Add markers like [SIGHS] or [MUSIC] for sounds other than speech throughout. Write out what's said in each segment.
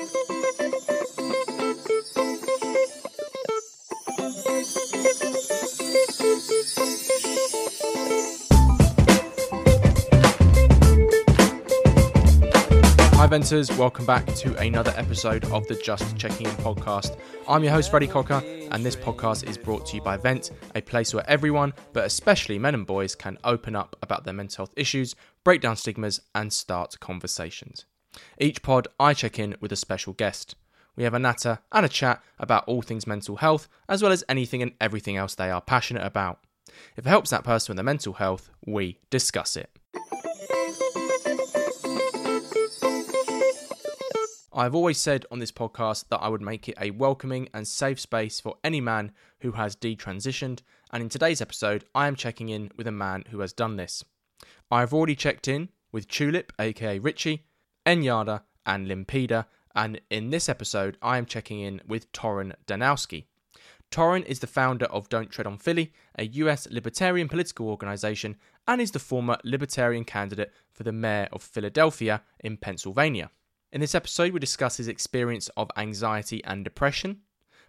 Hi, Venters. Welcome back to another episode of the Just Checking In podcast. I'm your host, Freddie Cocker, and this podcast is brought to you by Vent, a place where everyone, but especially men and boys, can open up about their mental health issues, break down stigmas, and start conversations. Each pod, I check in with a special guest. We have a natter and a chat about all things mental health, as well as anything and everything else they are passionate about. If it helps that person with their mental health, we discuss it. I've always said on this podcast that I would make it a welcoming and safe space for any man who has detransitioned, and in today's episode, I am checking in with a man who has done this. I've already checked in with Tulip, aka Richie, N-Jada, and Limpida, and in this episode, I am checking in with Torren Danowski. Torren is the founder of Don't Tread on Philly, a US libertarian political organization, and is the former libertarian candidate for the mayor of Philadelphia in Pennsylvania. In this episode, we discuss his experience of anxiety and depression,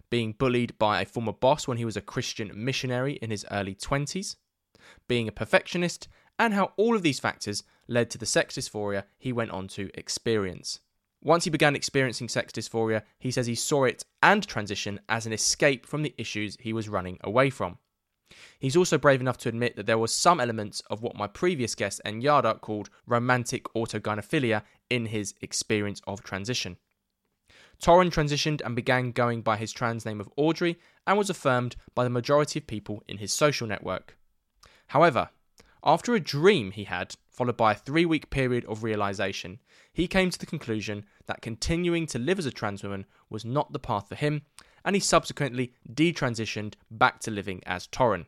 being bullied by a former boss when he was a Christian missionary in his early 20s, being a perfectionist, and how all of these factors led to the sex dysphoria he went on to experience. Once he began experiencing sex dysphoria, he says he saw it and transition as an escape from the issues he was running away from. He's also brave enough to admit that there was some elements of what my previous guest N-Jada called romantic autogynephilia in his experience of transition. Torren transitioned and began going by his trans name of Audrey and was affirmed by the majority of people in his social network. However, after a dream he had, followed by a three week period of realization, he came to the conclusion that continuing to live as a trans woman was not the path for him, and he subsequently detransitioned back to living as Torren.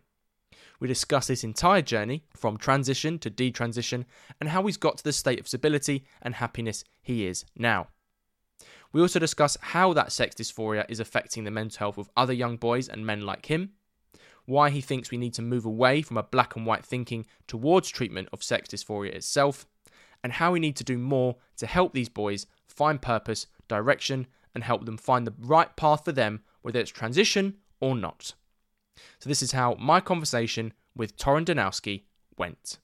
We discuss this entire journey from transition to detransition and how he's got to the state of stability and happiness he is now. We also discuss how that sex dysphoria is affecting the mental health of other young boys and men like him, why he thinks we need to move away from a black and white thinking towards treatment of sex dysphoria itself, and how we need to do more to help these boys find purpose, direction, and help them find the right path for them, whether it's transition or not. So, this is how my conversation with Torren Danowski went.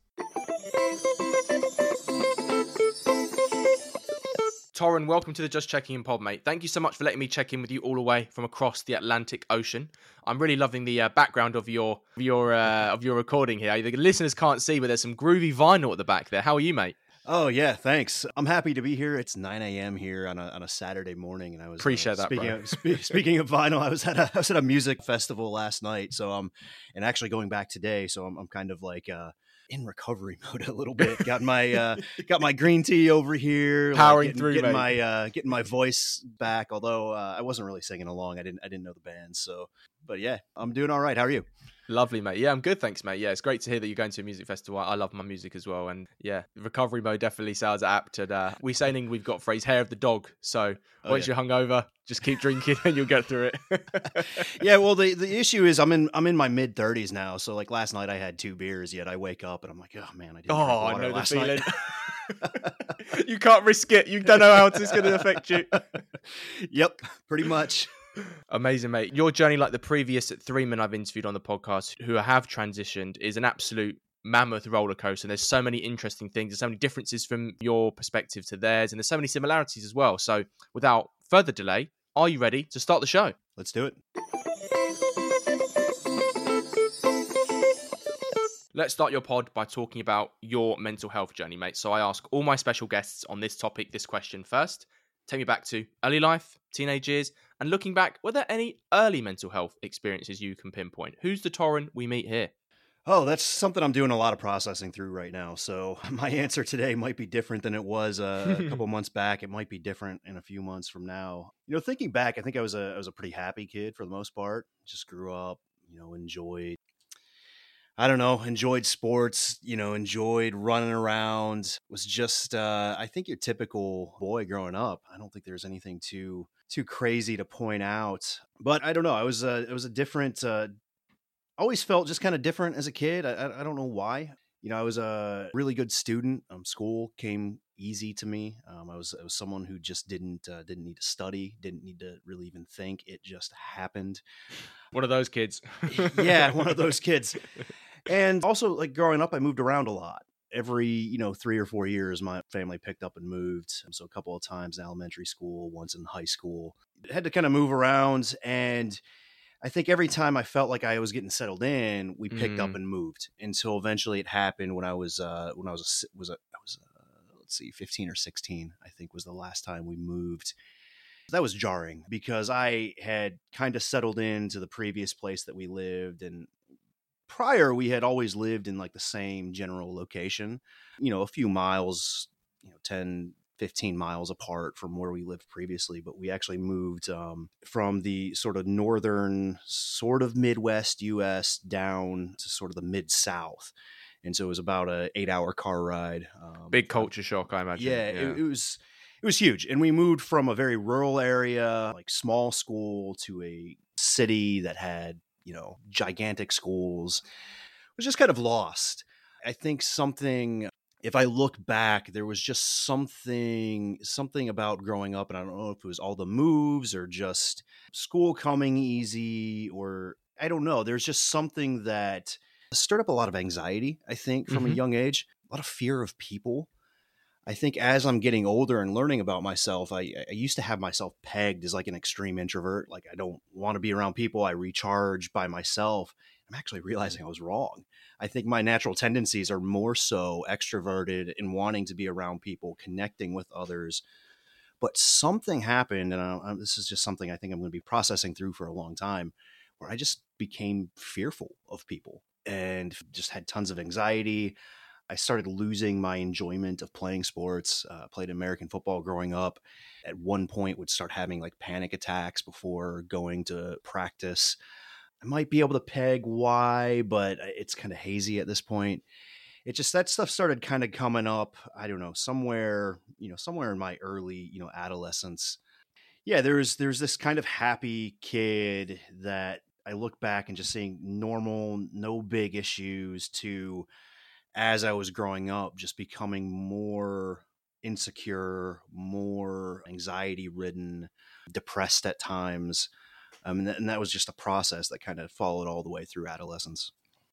Torren, welcome to the Just Checking In pod, mate. Thank you so much for letting me check in with you all the way from across the Atlantic Ocean. I'm really loving the uh, background of your of your uh, of your recording here. The listeners can't see, but there's some groovy vinyl at the back there. How are you, mate? Oh yeah, thanks. I'm happy to be here. It's 9 a.m. here on a on a Saturday morning, and I was uh, appreciate that. Speaking of, spe- [LAUGHS] speaking of vinyl, I was at a I was at a music festival last night, so um, and actually going back today, so I'm I'm kind of like uh in recovery [LAUGHS] mode a little bit. got my [LAUGHS] uh got my green tea over here, Powering like getting, through, getting my uh getting my voice back. Although uh, I wasn't really singing along, I didn't I didn't know the band, so but yeah, I'm doing all right. How are you? Lovely, mate. Yeah, I'm good, thanks, mate. Yeah, it's great to hear that you're going to a music festival. I love my music as well, and yeah, recovery mode definitely sounds apt. And uh, we say in we've got phrase "hair of the dog." So Oh, once yeah. you're hungover, just keep drinking [LAUGHS] and you'll get through it. [LAUGHS] yeah, well, the the issue is I'm in I'm in my mid 30s now. So like last night I had two beers. Yet I wake up and I'm like, oh man, I didn't. oh, I know the feeling. [LAUGHS] you can't risk it. You don't know how it's going to affect you. yep, pretty much. Amazing, mate. Your journey, like the previous three men I've interviewed on the podcast who have transitioned, is an absolute mammoth roller coaster. And there's so many interesting things. There's so many differences from your perspective to theirs, and there's so many similarities as well. So, without further delay, are you ready to start the show? Let's do it. Let's start your pod by talking about your mental health journey, mate. So, I ask all my special guests on this topic this question first. Take me back to early life, teenage years, and looking back, were there any early mental health experiences you can pinpoint? Who's the Torren we meet here? Oh, that's something I'm doing a lot of processing through right now. So [LAUGHS] my answer today might be different than it was uh, a [LAUGHS] couple months back. It might be different in a few months from now. You know, thinking back, I think I was a I was a pretty happy kid for the most part. Just grew up, you know, enjoyed I don't know, enjoyed sports, you know, enjoyed running around. Was just uh I think your typical boy growing up. I don't think there's anything too too crazy to point out. But I don't know. I was uh it was a different uh always felt just kind of different as a kid. I, I, I don't know why. You know, I was a really good student. Um, school came easy to me. Um, I was I was someone who just didn't uh, didn't need to study, didn't need to really even think. It just happened. One of those kids. yeah, one of [LAUGHS] those kids. And also, like growing up, I moved around a lot. Every you know three or four years, my family picked up and moved. So a couple of times in elementary school, once in high school. I had to kind of move around and I think every time I felt like I was getting settled in, we picked mm. up and moved until eventually it happened when I was uh, when I was a, was a, I was uh, let's see 15 or 16 I think was the last time we moved. That was jarring because I had kind of settled into the previous place that we lived and prior we had always lived in like the same general location, you know, a few miles, you know, 10 15 miles apart from where we lived previously, but we actually moved um, from the sort of northern, sort of Midwest US down to sort of the mid South. And so it was about a eight hour car ride. Um, Big culture shock, I imagine. Yeah, yeah. It, it was it was huge. And we moved from a very rural area, like small school, to a city that had, you know, gigantic schools. It was just kind of lost. I think something if I look back, there was just something something about growing up, and I don't know if it was all the moves or just school coming easy, or I don't know. There's just something that stirred up a lot of anxiety. I think from mm-hmm. a young age, a lot of fear of people. I think as I'm getting older and learning about myself, I, I used to have myself pegged as like an extreme introvert. Like I don't want to be around people. I recharge by myself. I'm actually mm. realizing I was wrong. I think my natural tendencies are more so extroverted and wanting to be around people, connecting with others. But something happened, and I, this is just something I think I'm going to be processing through for a long time, where I just became fearful of people and just had tons of anxiety. I started losing my enjoyment of playing sports. Uh, played American football growing up. At one point, would start having like panic attacks before going to practice. I might be able to peg why, but it's kind of hazy at this point. It just that stuff started kind of coming up. I don't know somewhere, you know, somewhere in my early, you know, adolescence. Yeah, there's there's this kind of happy kid that I look back and just seeing normal, no big issues to as I was growing up, just becoming more insecure, more anxiety ridden, depressed at times um, and, th- and that was just a process that kind of followed all the way through adolescence.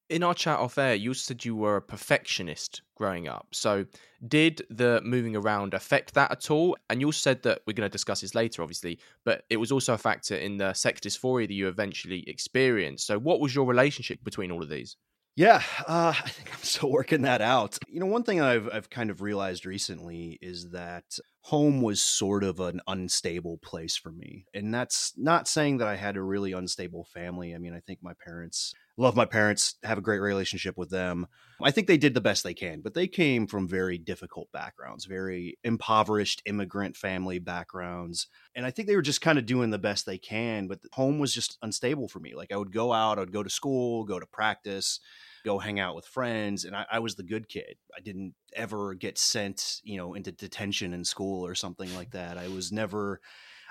In our chat off air, you said you were a perfectionist growing up. So, did the moving around affect that at all? And you said that we're going to discuss this later, obviously, but it was also a factor in the sex dysphoria that you eventually experienced. So, what was your relationship between all of these? Yeah, uh, I think I'm still working that out. You know, one thing I've I've kind of realized recently is that home was sort of an unstable place for me, and that's not saying that I had a really unstable family. I mean, I think my parents love my parents, have a great relationship with them. I think they did the best they can, but they came from very difficult backgrounds, very impoverished immigrant family backgrounds. And I think they were just kind of doing the best they can, but home was just unstable for me. Like I would go out, I'd go to school, go to practice, go hang out with friends and I, I, was the good kid. I didn't ever get sent you know into detention in school or something like that. I was never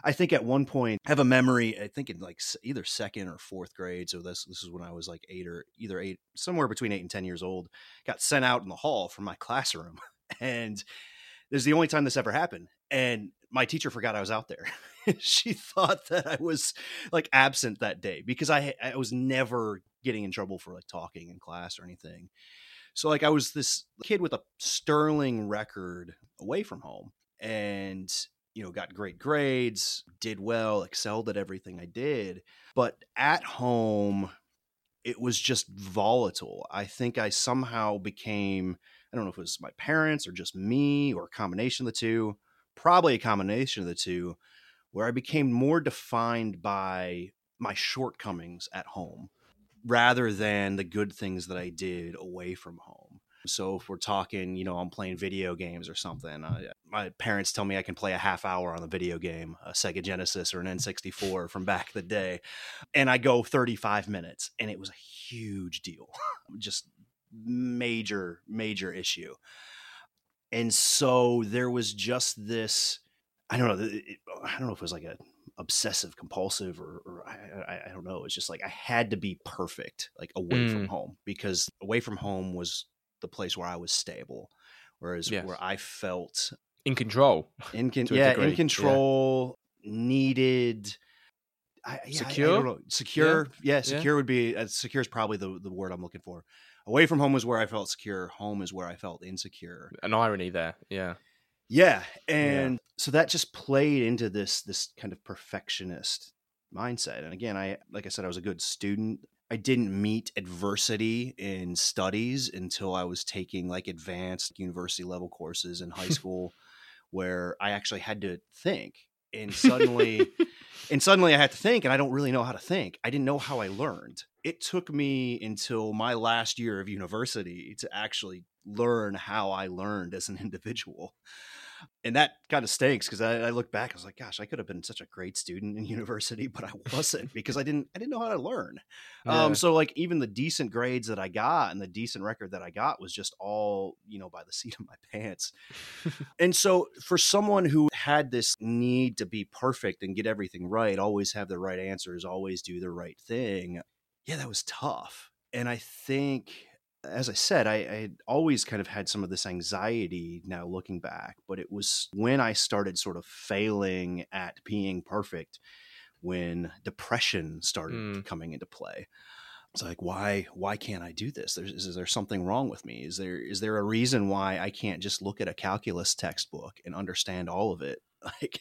i think at one point I have a memory i think in like either second or fourth grade so this this is when i was like eight or either eight somewhere between eight and ten years old got sent out in the hall from my [LAUGHS] classroom and this is the only time this ever happened and my teacher forgot i was out there. [LAUGHS] She thought that i was like absent that day because i i was never getting in trouble for like talking in class or anything. So like I was this kid with a sterling record away from home and you know got great grades, did well, excelled at everything I did, but at home it was just volatile. I think I somehow became I don't know if it was my parents or just me or a combination of the two, probably a combination of the two where I became more defined by my shortcomings at home rather than the good things that I did away from home. So if we're talking, you know, I'm playing video games or something, uh, I, my parents tell me I can play a half hour on the video game, a Sega Genesis or an N64 from back the day, and I go 35 minutes, and it was a huge deal, [LAUGHS] just major, major issue. And so there was just this, I don't know, I don't know if it was like a obsessive compulsive or, or I, I, don't know. It's just like I had to be perfect, like away mm. from home, because away from home was the place where I was stable. Whereas yes. where I felt in control. In con- yeah, in yeah. control, needed. I, yeah, I- I Secure? secure. Yeah, Yeah. secure would be. Uh, secure is probably the the word I'm looking for. Away from home was where I felt secure. Home is where I felt insecure. An irony there. Yeah. Yeah, and so that just played into this this kind of perfectionist mindset. And again, I like I said, I was a good student. I didn't meet adversity in studies until I was taking like advanced university level courses in high [LAUGHS] school, where I actually had to think. And [LAUGHS] suddenly, and suddenly I had to think, and I don't really know how to think. I didn't know how I learned. It took me until my last year of university to actually learn how I learned as an [LAUGHS] individual. And that kind of stinks because I, I look back, I was like, gosh, I could have been such a great student in [LAUGHS] university, but I wasn't because I didn't I didn't know how to learn. Yeah. Um, so like even the decent grades that I got and the decent record that I got was just all, you know, by the [LAUGHS] seat of my pants. [LAUGHS] and so for someone who had this need to be perfect and get everything right, always have the right answers, always do the right thing, yeah, that was tough. And I think as I said, I, I had always kind of had some of this anxiety now looking back, but it was when I started sort of failing at being perfect when depression started Mm. coming into play. It's like, why why can't I do this? There's, is there something wrong with me? Is there is there a reason why I can't just look at a calculus textbook and understand all of it [LAUGHS] like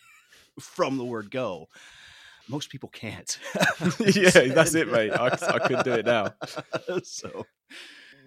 from the word go? Most people can't. [LAUGHS] [LAUGHS] yeah, that's it, mate. I, I couldn't do it now. so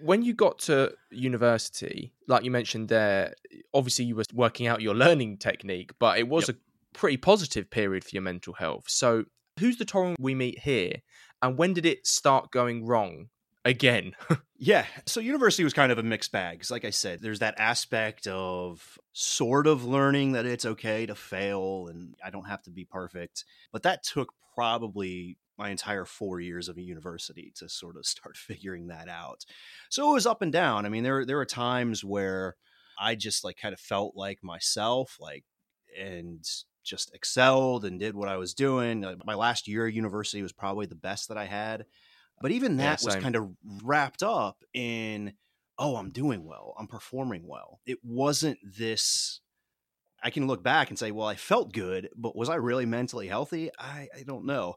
When you got to university, like you mentioned there, obviously you were working out your learning technique, but it was Yep. a pretty positive period for your mental health. So, who's the Torren we meet here, and when did it start going wrong again? [LAUGHS] Yeah. So university was kind of a mixed bag. like I said, there's that aspect of sort of learning that it's okay to fail and I don't have to be perfect. But that took probably my entire four years of a university to sort of [LAUGHS] start figuring that out. So it was up and down. I mean, there there were times where I just like kind of felt like myself, like and just excelled and did what I was doing. Uh, My last year of university was probably the best that I had. But even Yeah, that was kind of wrapped up in, oh, I'm doing well, I'm performing well. It wasn't this. I can look back and say, well, I felt good, but was I really mentally healthy? I, I don't know.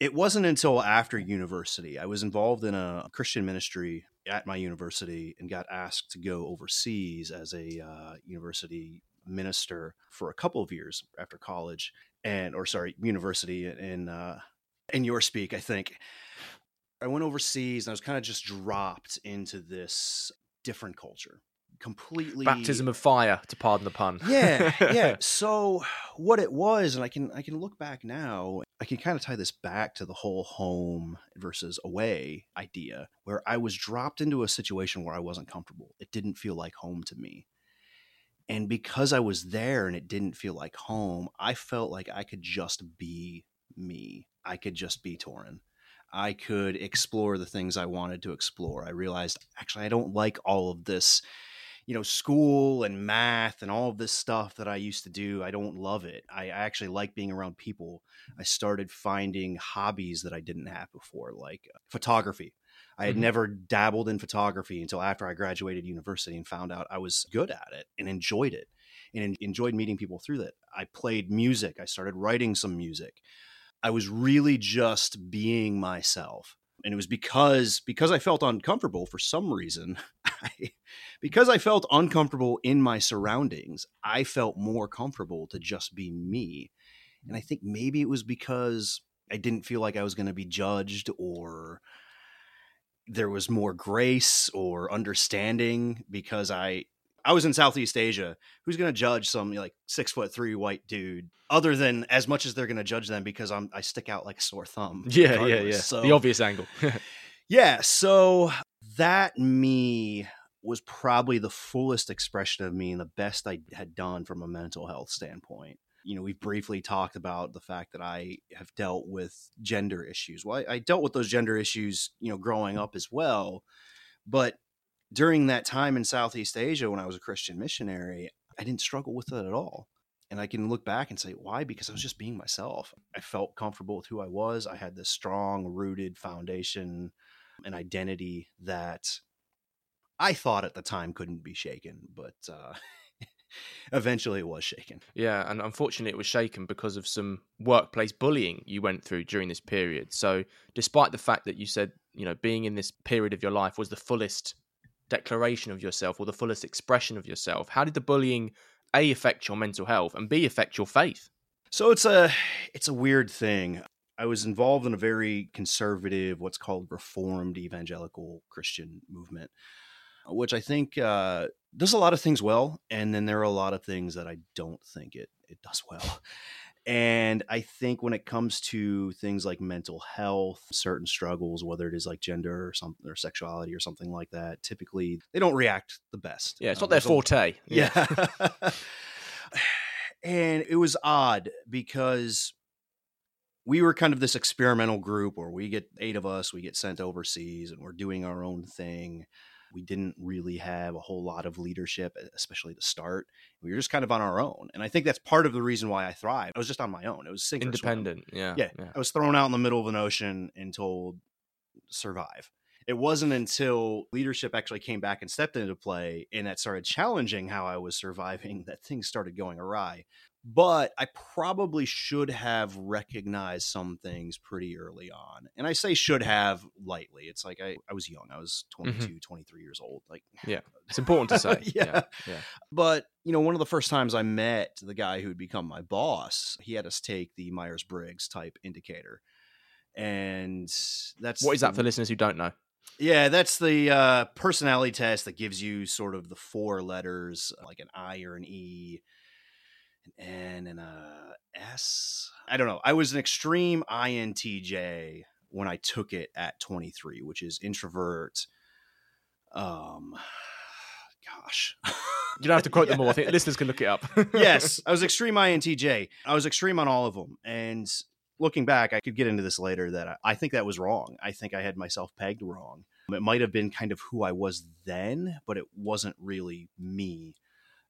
It wasn't until after university. I was involved in a Christian ministry at my university and got asked to go overseas as a uh, university minister for a couple of years after college and or sorry university in uh in your speak i think I went overseas and I was kind of just dropped into this different culture. Completely Baptism of fire, to pardon the pun. Yeah, [LAUGHS] yeah. So what it was, and I can I can look back now, I can kind of tie this back to the whole home versus away idea, where I was dropped into a situation where I wasn't comfortable. It didn't feel like home to me. And because I was there and it didn't feel like home, I felt like I could just be me. I could just be Torren. I could explore the things I wanted to explore. I realized actually I don't like all of this, you know, school and math and all of this stuff that I used to do. I don't love it. I actually like being around people. I started finding hobbies that I didn't have before, like uh, photography. I had Mhm. never dabbled in photography until after I graduated university and found out I was good at it and enjoyed it and en- enjoyed meeting people through that. I played music. I started writing some music. I was really just being myself. And it was because because I felt uncomfortable for some reason. [LAUGHS] I, because I felt uncomfortable in my surroundings, I felt more comfortable to just be me. And I think maybe it was because I didn't feel like I was going to be judged or there was more grace or understanding because I I was in Southeast Asia. Who's going to judge some like six foot three white dude? Other than as much as they're going to judge them because I'm I stick out like a sore thumb. Yeah, yeah, yeah. So the obvious angle. [LAUGHS] yeah, so that me was probably the fullest expression of me and the best I had done from a mental health standpoint. You know, we've briefly talked about the fact that I have dealt with gender issues. Well, I, I dealt with those gender issues, you know, growing up as well. But during that time in Southeast Asia when I was a Christian missionary, I didn't struggle with it at all. And I can look back and say, why? Because I was just being myself. I felt comfortable with who I was. I had this strong, rooted foundation and identity that I thought at the time couldn't be shaken, but uh, [LAUGHS] eventually it was shaken. Yeah, and unfortunately, it was shaken because of some workplace bullying you went through during this period. So, despite the fact that you said, you know, being in this period of your life was the fullest declaration of yourself or the fullest expression of yourself, how did the bullying A affect your mental health and B affect your faith? So it's a it's a weird thing. I was involved in a very conservative, what's called reformed evangelical Christian movement, which I think uh, does a lot of things well, and then there are a lot of things that I don't think it it does well. And I think when it comes to things like mental health, certain struggles, whether it is like gender or something or sexuality or something like that, typically they don't react the best. Yeah, it's not um, their forte. [LAUGHS] Yeah. [SIGHS] and it was odd because we were kind of this experimental group where we get eight of us, we get sent overseas and we're doing our own thing. We didn't really have a whole lot of leadership, especially to start. We were just kind of on our own. And I think that's part of the reason why I thrived. I was just on my own. It was independent. Yeah, yeah. Yeah. I was thrown out in the middle of an ocean and told survive. It wasn't until leadership actually came back and stepped into play and that started challenging how I was surviving [LAUGHS] that things started going awry but I probably should have recognized some things pretty early on. And I say should have lightly. It's like I, I was young. I was 22, mm-hmm. 23 years old. Like, yeah, [LAUGHS] it's important to say. yeah. yeah. yeah. But, you know, one of the first times I met the guy who had become my boss, he had us take the Myers Briggs type indicator. And that's what is that for listeners who don't know? Yeah, that's the uh, personality test that gives you sort of the four letters, like an I or an E an N and a S. I don't know. I was an extreme INTJ when I took it at 23, which is introvert. Um, [SIGHS] gosh. You don't have to quote yeah. them all. I [LAUGHS] think listeners can look it up. yes, I was [LAUGHS] extreme INTJ. I was extreme on all of them, and looking back, I could get into this later. That I think that was wrong. I think I had myself pegged wrong. It might have been kind of who I was then, but it wasn't really me.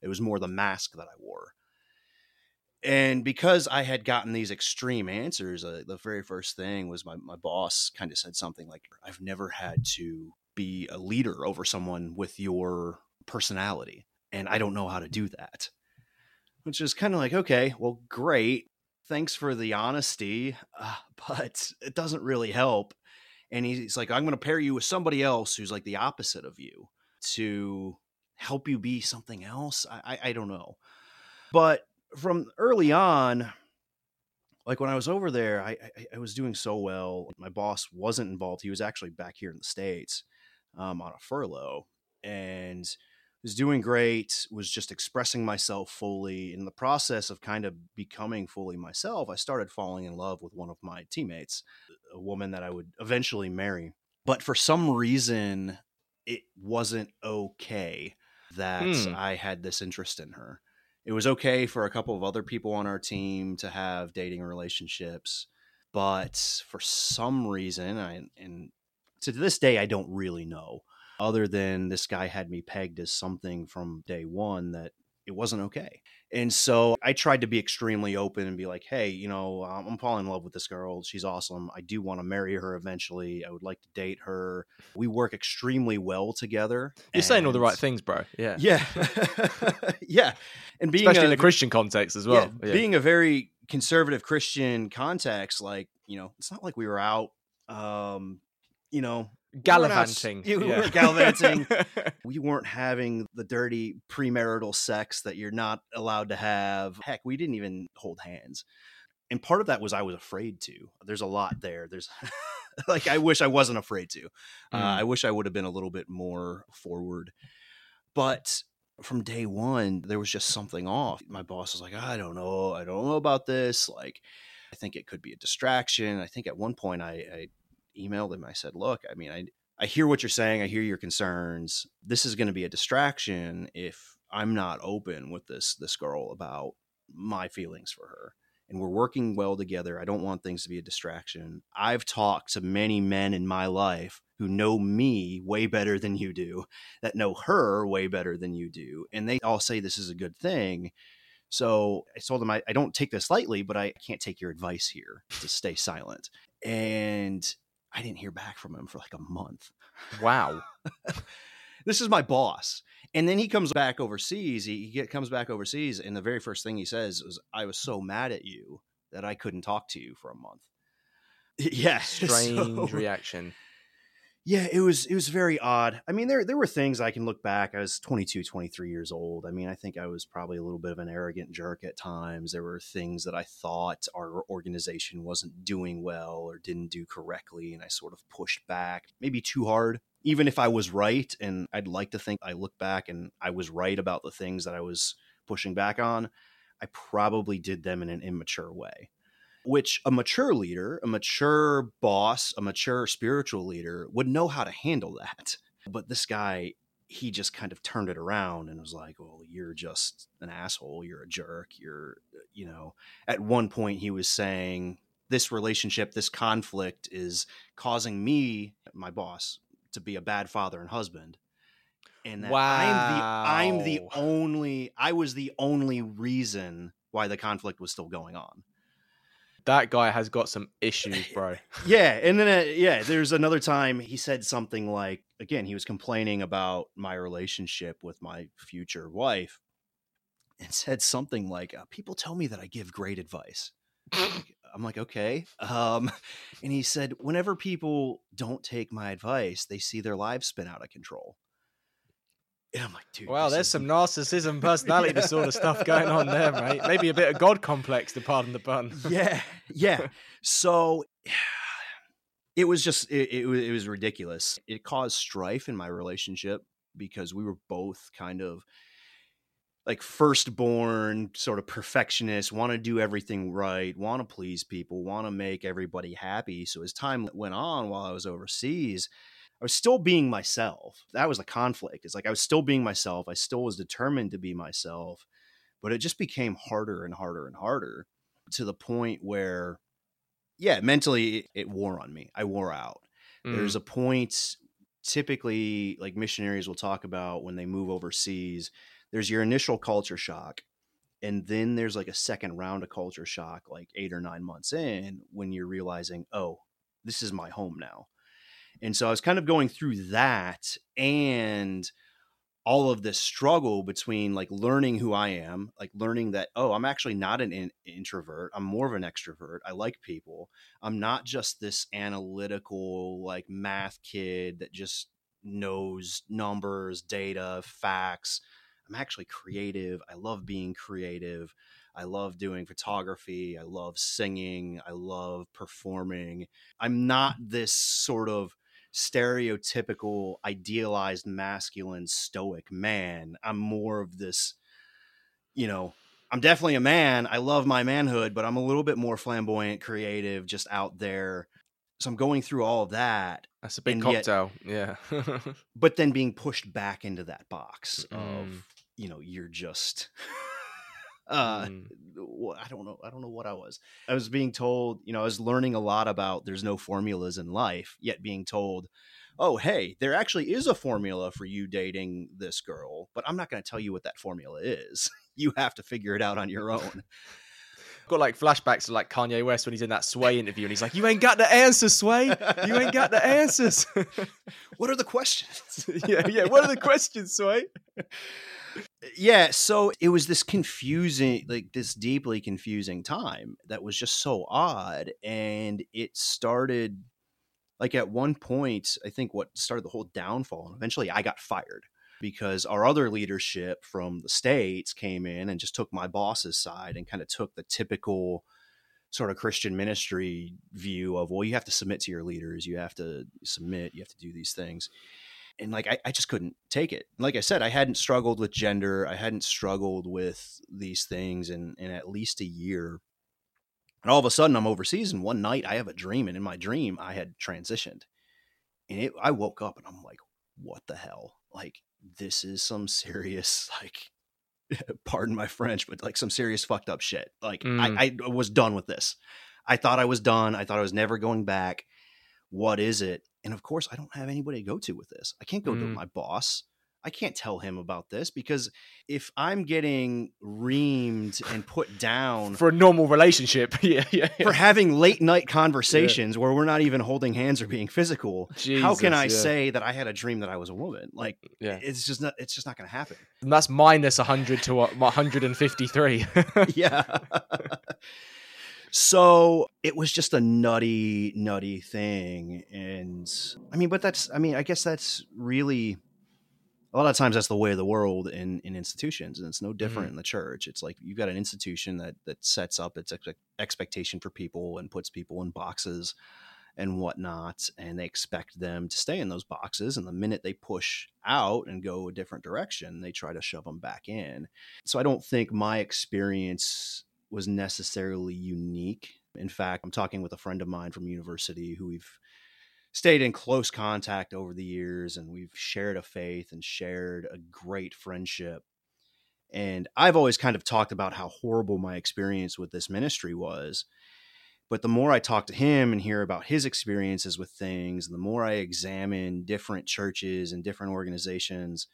It was more the mask that I wore and because I had gotten these extreme answers, uh, the very first thing was my, my boss kind of said something like, I've never had to be a leader over someone with your personality, and I don't know how to do that. Which is kind of like, okay, well, great. Thanks for the honesty, uh, [LAUGHS] but it doesn't really help. And he's like, I'm going to pair you with somebody else who's like the opposite of you to help you be something else. I, I, I don't know. But from early on, like when I was over there, I, I, I, was doing so well. My boss wasn't involved. He was actually back here in the States um, on a furlough and was doing great, was just expressing myself fully. In the process of kind of becoming fully myself, I started falling in love with one of my teammates, a woman that I would eventually marry. But for some reason, it wasn't okay that hmm. I had this interest in her it was okay for a couple of other people on our team to have dating relationships, but for some reason, I, and to this day, I don't really know. Other than this guy had me pegged as something from day one that it wasn't okay. And so I tried to be extremely open and be like, hey, you know, I'm falling in love with this girl. She's awesome. I do want to marry her eventually. I would like to date her. We work extremely well together. You're and... saying all the right things, bro. Yeah. Yeah. [LAUGHS] yeah. And being especially a, in the Christian context as well. Yeah, yeah. Being a very conservative Christian context, like, you know, it's not like we were out um, you know, gallivanting. We were, yeah. we were gallivanting. [LAUGHS] we weren't having the dirty premarital sex that you're not allowed to have. Heck, we didn't even hold hands. And part of that was I was afraid to. There's a lot there. There's [LAUGHS] like I wish I wasn't afraid to. Uh, mm. Uh, I wish I would have been a little bit more forward. But from day one, there was just something off. My boss was like, I don't know. I don't know about this. Like, I think it could be a distraction. I think at one point I, I emailed him. I said, "Look, I mean, I I hear what you're saying. I hear your concerns. This is going to be a distraction if I'm not open with this this girl about my feelings for her." And we're working well together. I don't want things to be a distraction. I've talked to many men in my life who know me way better than you do, that know her way better than you do. And they all say this is a good thing. So I told them I, I, don't take this lightly, but I can't take your advice here to stay silent. And I didn't hear back from him for like a month. Wow. [LAUGHS] this is my boss. And then he comes back overseas. He, he get, comes back overseas, and the very first thing he says was, "I was so mad at you that I couldn't talk to you for a month." [LAUGHS] Yeah, [LAUGHS] Strange so, reaction. Yeah, it was it was very odd. I mean, there there were things I can look back. I was 22, 23 years old. I mean, I think I was probably a little bit of an arrogant jerk at times. There were things that I thought our organization wasn't doing well or didn't do correctly, and I sort of pushed back, maybe too hard. Even if I was right, and I'd like to think I look back and I was right about the things that I was pushing back on, I probably did them in an immature way which a mature leader, a mature boss, a mature spiritual leader would know how to handle that. But this guy, he just kind of turned it around and was like, well, you're just an asshole. You're a jerk. You're, you know, at one point he was saying, this relationship, this conflict is causing me, my boss, to be a bad father and husband. And that wow. I'm the I'm the only I was the only reason why the conflict was still going on that guy has got some issues, [LAUGHS] bro. yeah, and then uh, [LAUGHS] yeah, there's another time he said something like, again, he was complaining about my relationship with my future wife, and said something like, uh, "People tell me that I give great advice." [LAUGHS] I'm like, okay. Um, and he said, whenever people don't take my advice, they see their lives spin out of control. And I'm like, dude. Wow, there's some [LAUGHS] narcissism, personality disorder stuff going on there, mate. Maybe a bit of God complex, to pardon the pun. [LAUGHS] yeah, yeah. So [SIGHS] it was just it, it, it was ridiculous. It caused strife in my relationship because we were both kind of like firstborn sort of perfectionist, want to do everything right want to please people want to make everybody happy so as time went on while i was overseas I was still being myself. That was the conflict. It's like I was still being myself. I still was determined to be myself, but it just became harder and harder and harder to the point where, yeah, mentally it wore on me. I wore out. Mm. There's a point, typically, like missionaries will talk about when they move overseas, there's your initial culture shock. And then there's like a second round of culture shock, like eight or nine months in, when you're realizing, oh, this is my home now and so I was kind of going through that and all of this struggle between like learning who I am, like learning that, oh, I'm actually not an in- introvert. I'm more of an extrovert. I like people. I'm not just this analytical, like math kid that just knows numbers, data, facts. I'm actually creative. I love being creative. I love doing photography. I love singing. I love performing. I'm not this sort of stereotypical idealized masculine stoic man. I'm more of this you know i'm definitely a man. I love my manhood but i'm a little bit more flamboyant creative just out there. So i'm going through all of that that's a big cocktail yet, yeah. [LAUGHS] but then being pushed back into that box mm. of you know you're just [LAUGHS] uh mm. i don't know i don't know what i was i was being told you know i was learning a lot about there's no formulas in life yet being told oh hey there actually is a formula for you dating this girl but i'm not going to tell you what that formula is [LAUGHS] you have to figure it out on your own got like flashbacks to like Kanye West when he's in that Sway interview and he's like, "You ain't got the answers, Sway. You ain't got the answers. [LAUGHS] what are the questions? [LAUGHS] yeah, yeah. What are the questions, Sway? Yeah so it was this confusing like this deeply confusing time that was just so odd and it started like at one point i think what started the whole downfall and eventually i got fired because our other leadership from the states came in and just took my boss's side and kind of took the typical sort of christian ministry view of well you have to submit to your leaders you have to submit you have to do these things and like I, I just couldn't take it. Like I said, I hadn't struggled with gender. I hadn't struggled with these things in, in at least a year. And all of a sudden I'm overseas and one night I have a dream and in my dream I had transitioned. And it, I woke up and I'm like, what the hell? Like this is some [LAUGHS] serious like [LAUGHS] pardon my French, but like some serious fucked up shit. Like mm. I, I was done with this. I thought I was done. I thought I was never going back. What is it? And of course, I don't have anybody to go to with this. I can't go mm. to my boss. I can't tell him about this because if I'm getting reamed and put down for a normal relationship, yeah, [LAUGHS] yeah, yeah. for having late night [LAUGHS] conversations yeah. where we're not even holding hands or being physical, Jesus, how can I yeah. say that I had a dream that I was a woman? Like, yeah. it's just not, it's just not going to happen. And that's minus 100 to 153. [LAUGHS] yeah. So it was just a nutty, nutty thing. And I mean, but that's, I mean, I guess that's really a lot of times that's the way of the world in, in institutions and it's no different mm-hmm. in the church it's like you've got an institution that that sets up its ex- expectation for people and puts people in boxes and whatnot and they expect them to stay in those boxes and the minute they push out and go a different direction they try to shove them back in so i don't think my experience was necessarily unique in fact i'm talking with a friend of mine from university who we've stayed in close contact over the years and we've shared a faith and shared a great friendship. And I've always kind of talked about how horrible my experience with this ministry was. But the more I talk to him and hear about his experiences with things, and the more I examine different churches and different organizations,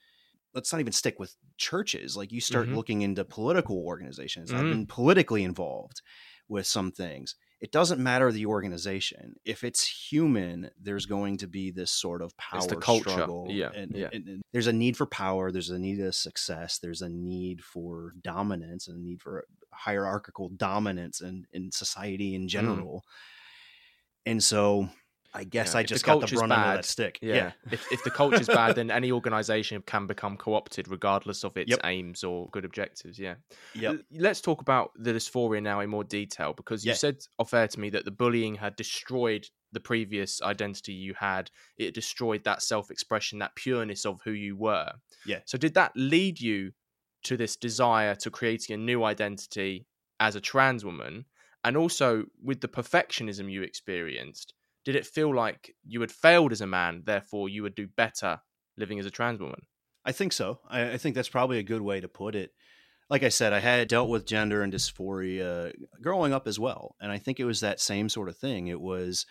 let's not even stick with churches. Like you start mm-hmm. looking into political organizations. Mm-hmm. I've been politically involved with some things it doesn't matter the organization. If it's human, there's going to be this sort of power it's the culture. struggle. Yeah, and, yeah. And, and there's a need for power. There's a need of success. There's a need for dominance and a need for hierarchical dominance in, in society in mm. general. Mm. And so I guess yeah, I just the got the brunt bad, of that stick. Yeah. yeah. if, if the culture's bad, [LAUGHS] then any organization can become co-opted regardless of its yep. aims or good objectives. Yeah. Yep. Let's talk about the dysphoria now in more detail because you yeah. said off air to me that the bullying had destroyed the previous identity you had. It destroyed that self-expression, that pureness of who you were. Yeah. So did that lead you to this desire to creating a new identity as a trans woman? And also with the perfectionism you experienced, did it feel like you had failed as a man, therefore you would do better living as a trans woman? I think so. I, I think that's probably a good way to put it. Like I said, I had dealt with gender and dysphoria growing up as well. And I think it was that same sort of thing. It was,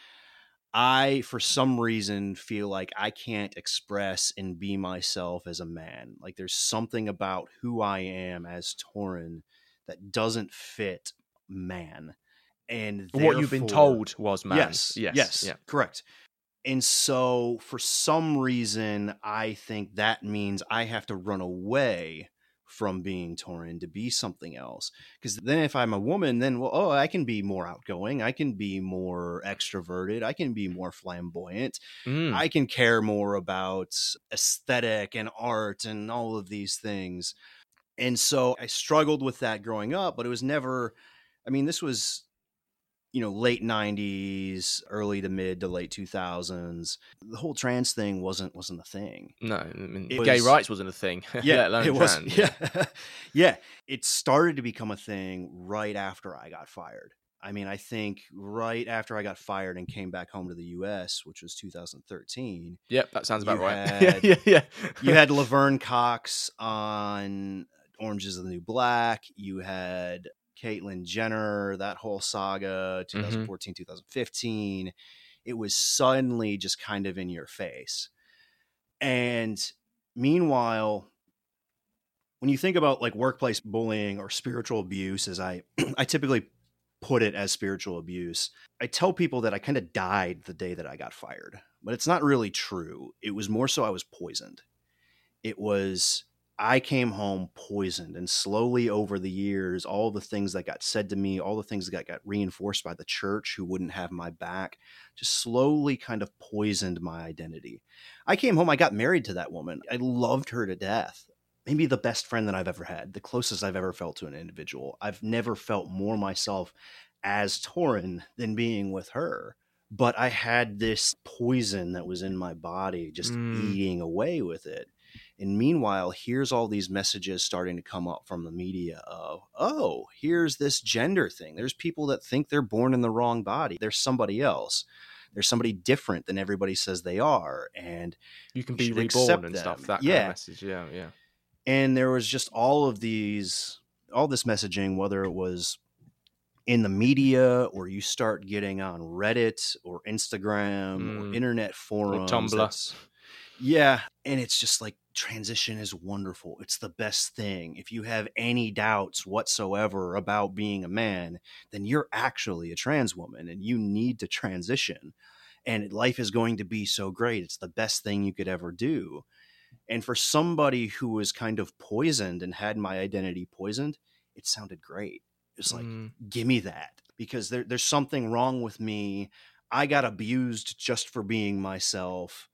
I, for some reason, feel like I can't express and be myself as a man. Like there's something about who I am as Torren that doesn't fit man and what you've been told was man. Yes, yes, yes, yeah. correct. And so, for some reason, I think that means I have to run away from being Torren to be something else. Because then, if I'm a woman, then well, oh, I can be more outgoing. I can be more extroverted. I can be more flamboyant. Mm. I can care more about aesthetic and art and all of these things. And so, I struggled with that growing up, but it was never. I mean, this was you know late 90s early to mid to late 2000s the whole trans thing wasn't wasn't a thing. No I mean, gay was, rights wasn't a thing [LAUGHS] yeah it was yeah. [LAUGHS] yeah. It started to become a thing right after i got fired. I mean i think right after i got fired and came back home to the us which was 2013 yep that sounds about right. [LAUGHS] had, yeah yeah. you had laverne cox on Orange is the New Black. You had Caitlyn Jenner, that whole saga, 2014, mm-hmm. 2015, it was suddenly just kind of in your face. And meanwhile, when you think about like workplace bullying or spiritual abuse, as I [CLEARS THROAT] I typically put it as spiritual abuse, I tell people that I kind of died the day that I got fired. But it's not really true. It was more so I was poisoned. It was I came home poisoned, and slowly over the years, all the things that got said to me, all the things that got reinforced by the church who wouldn't have my back, just slowly kind of poisoned my identity. I came home, I got married to that woman. I loved her to death. Maybe the best friend that I've ever had, the closest I've ever felt to an individual. I've never felt more myself as Torren than being with her but I had this poison that was in my body just mm. eating away with it. And meanwhile, here's all these messages starting to come up from the media of, oh, here's this gender thing. There's people that think they're born in the wrong body. There's somebody else. There's somebody different than everybody says they are. And you can be reborn and them. stuff. That yeah. Kind of message. Yeah. Yeah. And there was just all of these, all this messaging, whether it was in the media or you start getting on Reddit or Instagram mm. or internet forums. Or Tumblr. Yeah. And it's just like, transition is wonderful. It's the best thing. If you have any doubts whatsoever about being a man, then you're actually a trans woman and you need to transition. And life is going to be so great. It's the best thing you could ever do. And for somebody who was kind of poisoned and had my identity poisoned, it sounded great. It's like, mm. give me that because there, there's something wrong with me. I got abused just for being myself.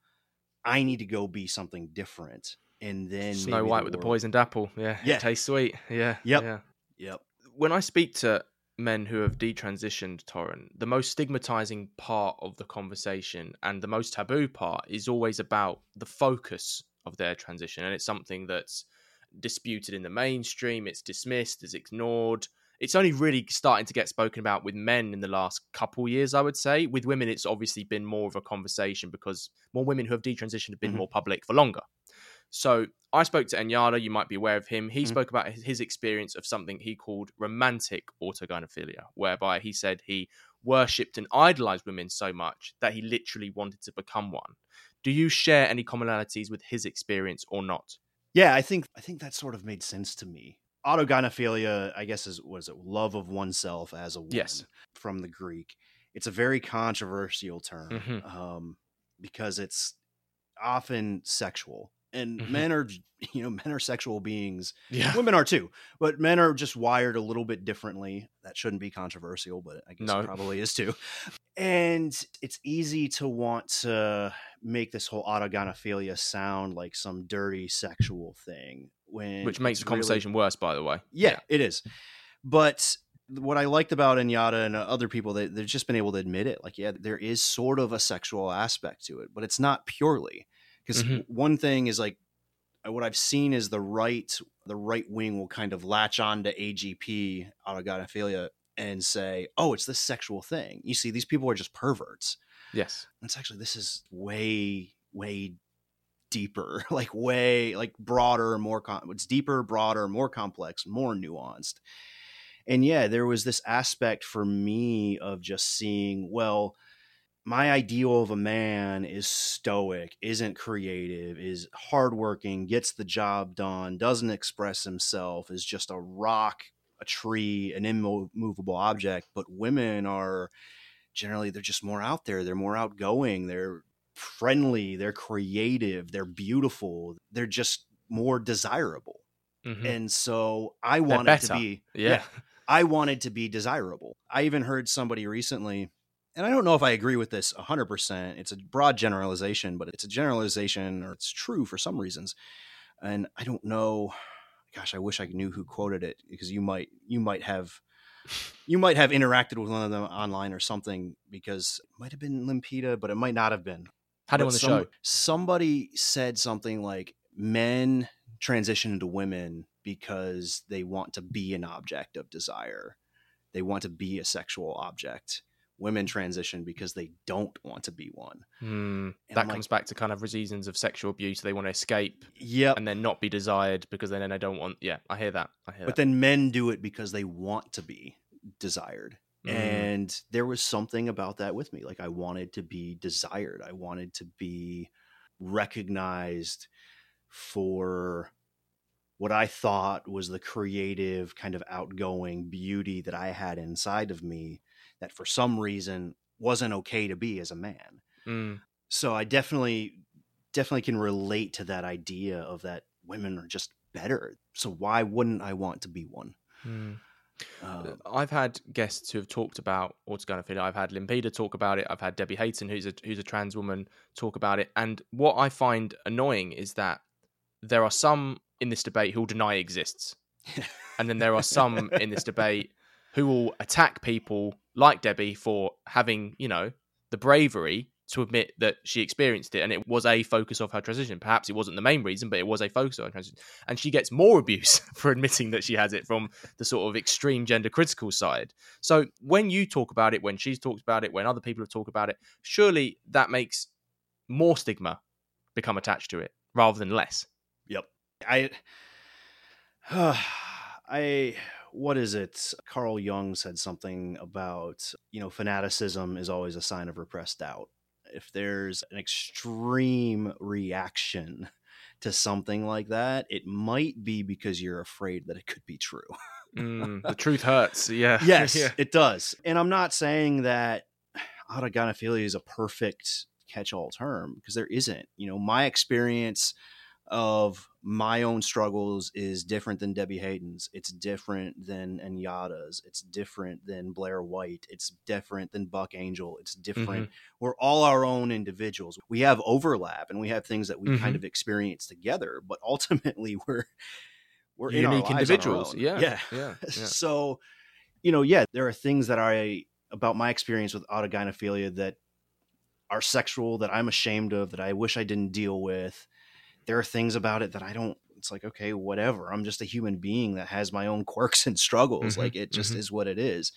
I need to go be something different. And then Snow White the with world... the poisoned apple. Yeah. Yeah. It tastes sweet. Yeah. Yep. Yeah. Yep. When I speak to men who have detransitioned Torren, the most stigmatizing part of the conversation and the most taboo part is always about the focus of their transition. And it's something that's disputed in the mainstream, it's dismissed, it's ignored. It's only really starting to get spoken about with men in the last couple years, I would say. With women, it's obviously been more of a conversation because more women who have detransitioned have been mm-hmm. more public for longer. So I spoke to N-Jada, you might be aware of him. He mm-hmm. spoke about his experience of something he called romantic autogynephilia, whereby he said he worshipped and idolized women so much that he literally wanted to become one. Do you share any commonalities with his experience or not? Yeah, I think I think that sort of made sense to me. Autogynephilia, I guess, is was it love of oneself as a woman yes. from the Greek. It's a very controversial term mm-hmm. um, because it's often sexual and mm-hmm. men are [LAUGHS] you know men are sexual beings yeah women are too but men are just wired a little bit differently that shouldn't be controversial but i guess no. it probably is too and it's easy to want to make this whole autogynephilia sound like some dirty sexual thing when which makes the conversation really... worse by the way yeah, yeah, it is but what I liked about N-Jada and other people, they, they've just been able to admit it. Like, yeah, there is sort of a sexual aspect to it, but it's not purely because mm-hmm. one thing is like uh, what I've seen is the right the right wing will kind of latch on to AGP autogynephilia and say, "Oh, it's this sexual thing." You see, these people are just perverts. Yes, it's actually this is way way deeper, [LAUGHS] like way like broader, more com- it's deeper, broader, more complex, more nuanced. And yeah, there was this aspect for me of just seeing, well, my ideal of a man is stoic, isn't creative, is hardworking, gets the job done, doesn't express himself, is just a rock, a tree, an immovable object. But women are generally, they're just more out there. They're more outgoing. They're friendly. They're creative. They're beautiful. They're just more desirable. Mm-hmm. And so I wanted to be, yeah. yeah, I wanted to be desirable. I even heard somebody recently and I don't know if I agree with this 100%. It's a broad generalization, but it's a generalization or it's true for some reasons. And I don't know gosh, I wish I knew who quoted it because you might you might have you might have interacted with one of them online or something because it might have been Limpida, but it might not have been. Had it on the some, show. Somebody said something like men transition into women because they want to be an object of desire. They want to be a sexual object women transition because they don't want to be one. Mm, that I'm comes like, back to kind of reasons of sexual abuse. They want to escape, yeah, and then not be desired because then they don't want. Yeah, I hear that. I hear. But that. then men do it because they want to be desired, mm. and there was something about that with me. Like I wanted to be desired. I wanted to be recognized for what I thought was the creative, kind of outgoing beauty that I had inside of me that for some reason wasn't okay to be as a man. Mm. So I definitely definitely can relate to that idea of that women are just better. So why wouldn't I want to be one? Mm. Um, I've had guests who have talked about autogynephilia. I've had Limpida talk about it. I've had Debbie Hayton, who's a who's a trans woman, talk about it. And what I find annoying is that there are some in this debate who will deny it exists, [LAUGHS] and then there are some in this debate who will attack people like Debbie for having, you know, the bravery to admit that she experienced it and it was a focus of her transition. Perhaps it wasn't the main reason, but it was a focus of her transition. And she gets more abuse [LAUGHS] for admitting that she has it from the sort of extreme gender critical side. So when you talk about it, when she's talked about it, when other people have talked about it, surely that makes more stigma become attached to it rather than less. Yep. I [SIGHS] I what is it? Carl Jung said something about, you know, fanaticism is always a sign of repressed doubt. If there's an extreme reaction to something like that, it might be because you're afraid that it could be true. Mm, the [LAUGHS] truth hurts. Yeah. [LAUGHS] Yes, yeah. it does. And I'm not saying that autogynephilia is a perfect catch-all term because there isn't. You know, my experience of my own struggles is different than Debbie Hayton's. It's different than N-Jada's. It's different than Blair White. It's different than Buck Angel. It's different. Mm-hmm. We're all our own individuals. We have overlap and we have things that we Mhm. kind of experience together, but ultimately [LAUGHS] we're we're in our Unique our individuals. Yeah. yeah. Yeah. [LAUGHS] yeah. So, you know, yeah, there are things that I about my experience with autogynephilia that are sexual that I'm ashamed of that I wish I didn't deal with. There are things about it that I don't it's like okay, whatever. I'm just a human being that has my own [LAUGHS] quirks and struggles. Mhm, Like it just mhm. is what it is.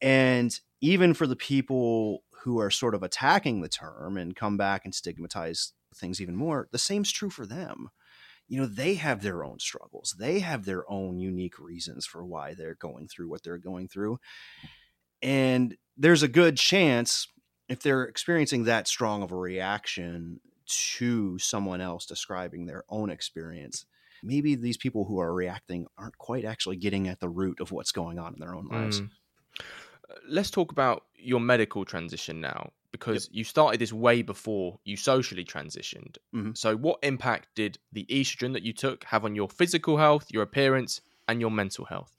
And even for the people who are sort of attacking the term and come back and stigmatize things even more, the same's true for them you know they have their own struggles they have their own unique reasons for why they're going through what they're going through and there's a good chance if they're experiencing that strong of a reaction to someone else describing their own experience maybe these people who are reacting aren't quite actually getting at the root of what's going on in their own lives Mm. Uh, Let's talk about your medical transition now, because you started this way before you socially transitioned. Mhm. So, what impact did the estrogen that you took have on your physical health, your appearance, and your mental health?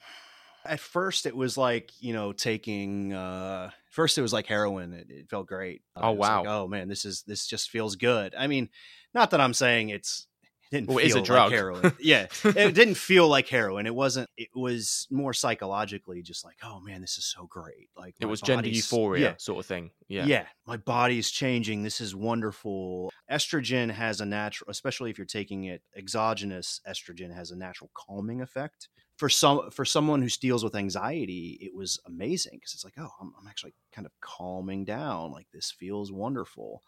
At first it was like you know taking uh first it was like heroin it, it felt great Oh, was like, wow. oh man this is this just feels good i mean not that i'm saying it's it didn't Well, feel a drug. like heroin [LAUGHS] yeah it didn't feel like heroin it wasn't it was more psychologically just like oh man this is so great like It was gender euphoria yeah, sort of thing. Yeah. yeah. my body's changing. This is wonderful. Estrogen has a natural, especially if you're taking it exogenous, estrogen has a natural calming effect. For some, for someone who deals with anxiety, it was amazing because it's like, oh, I'm, I'm actually kind of calming down. Like this feels wonderful.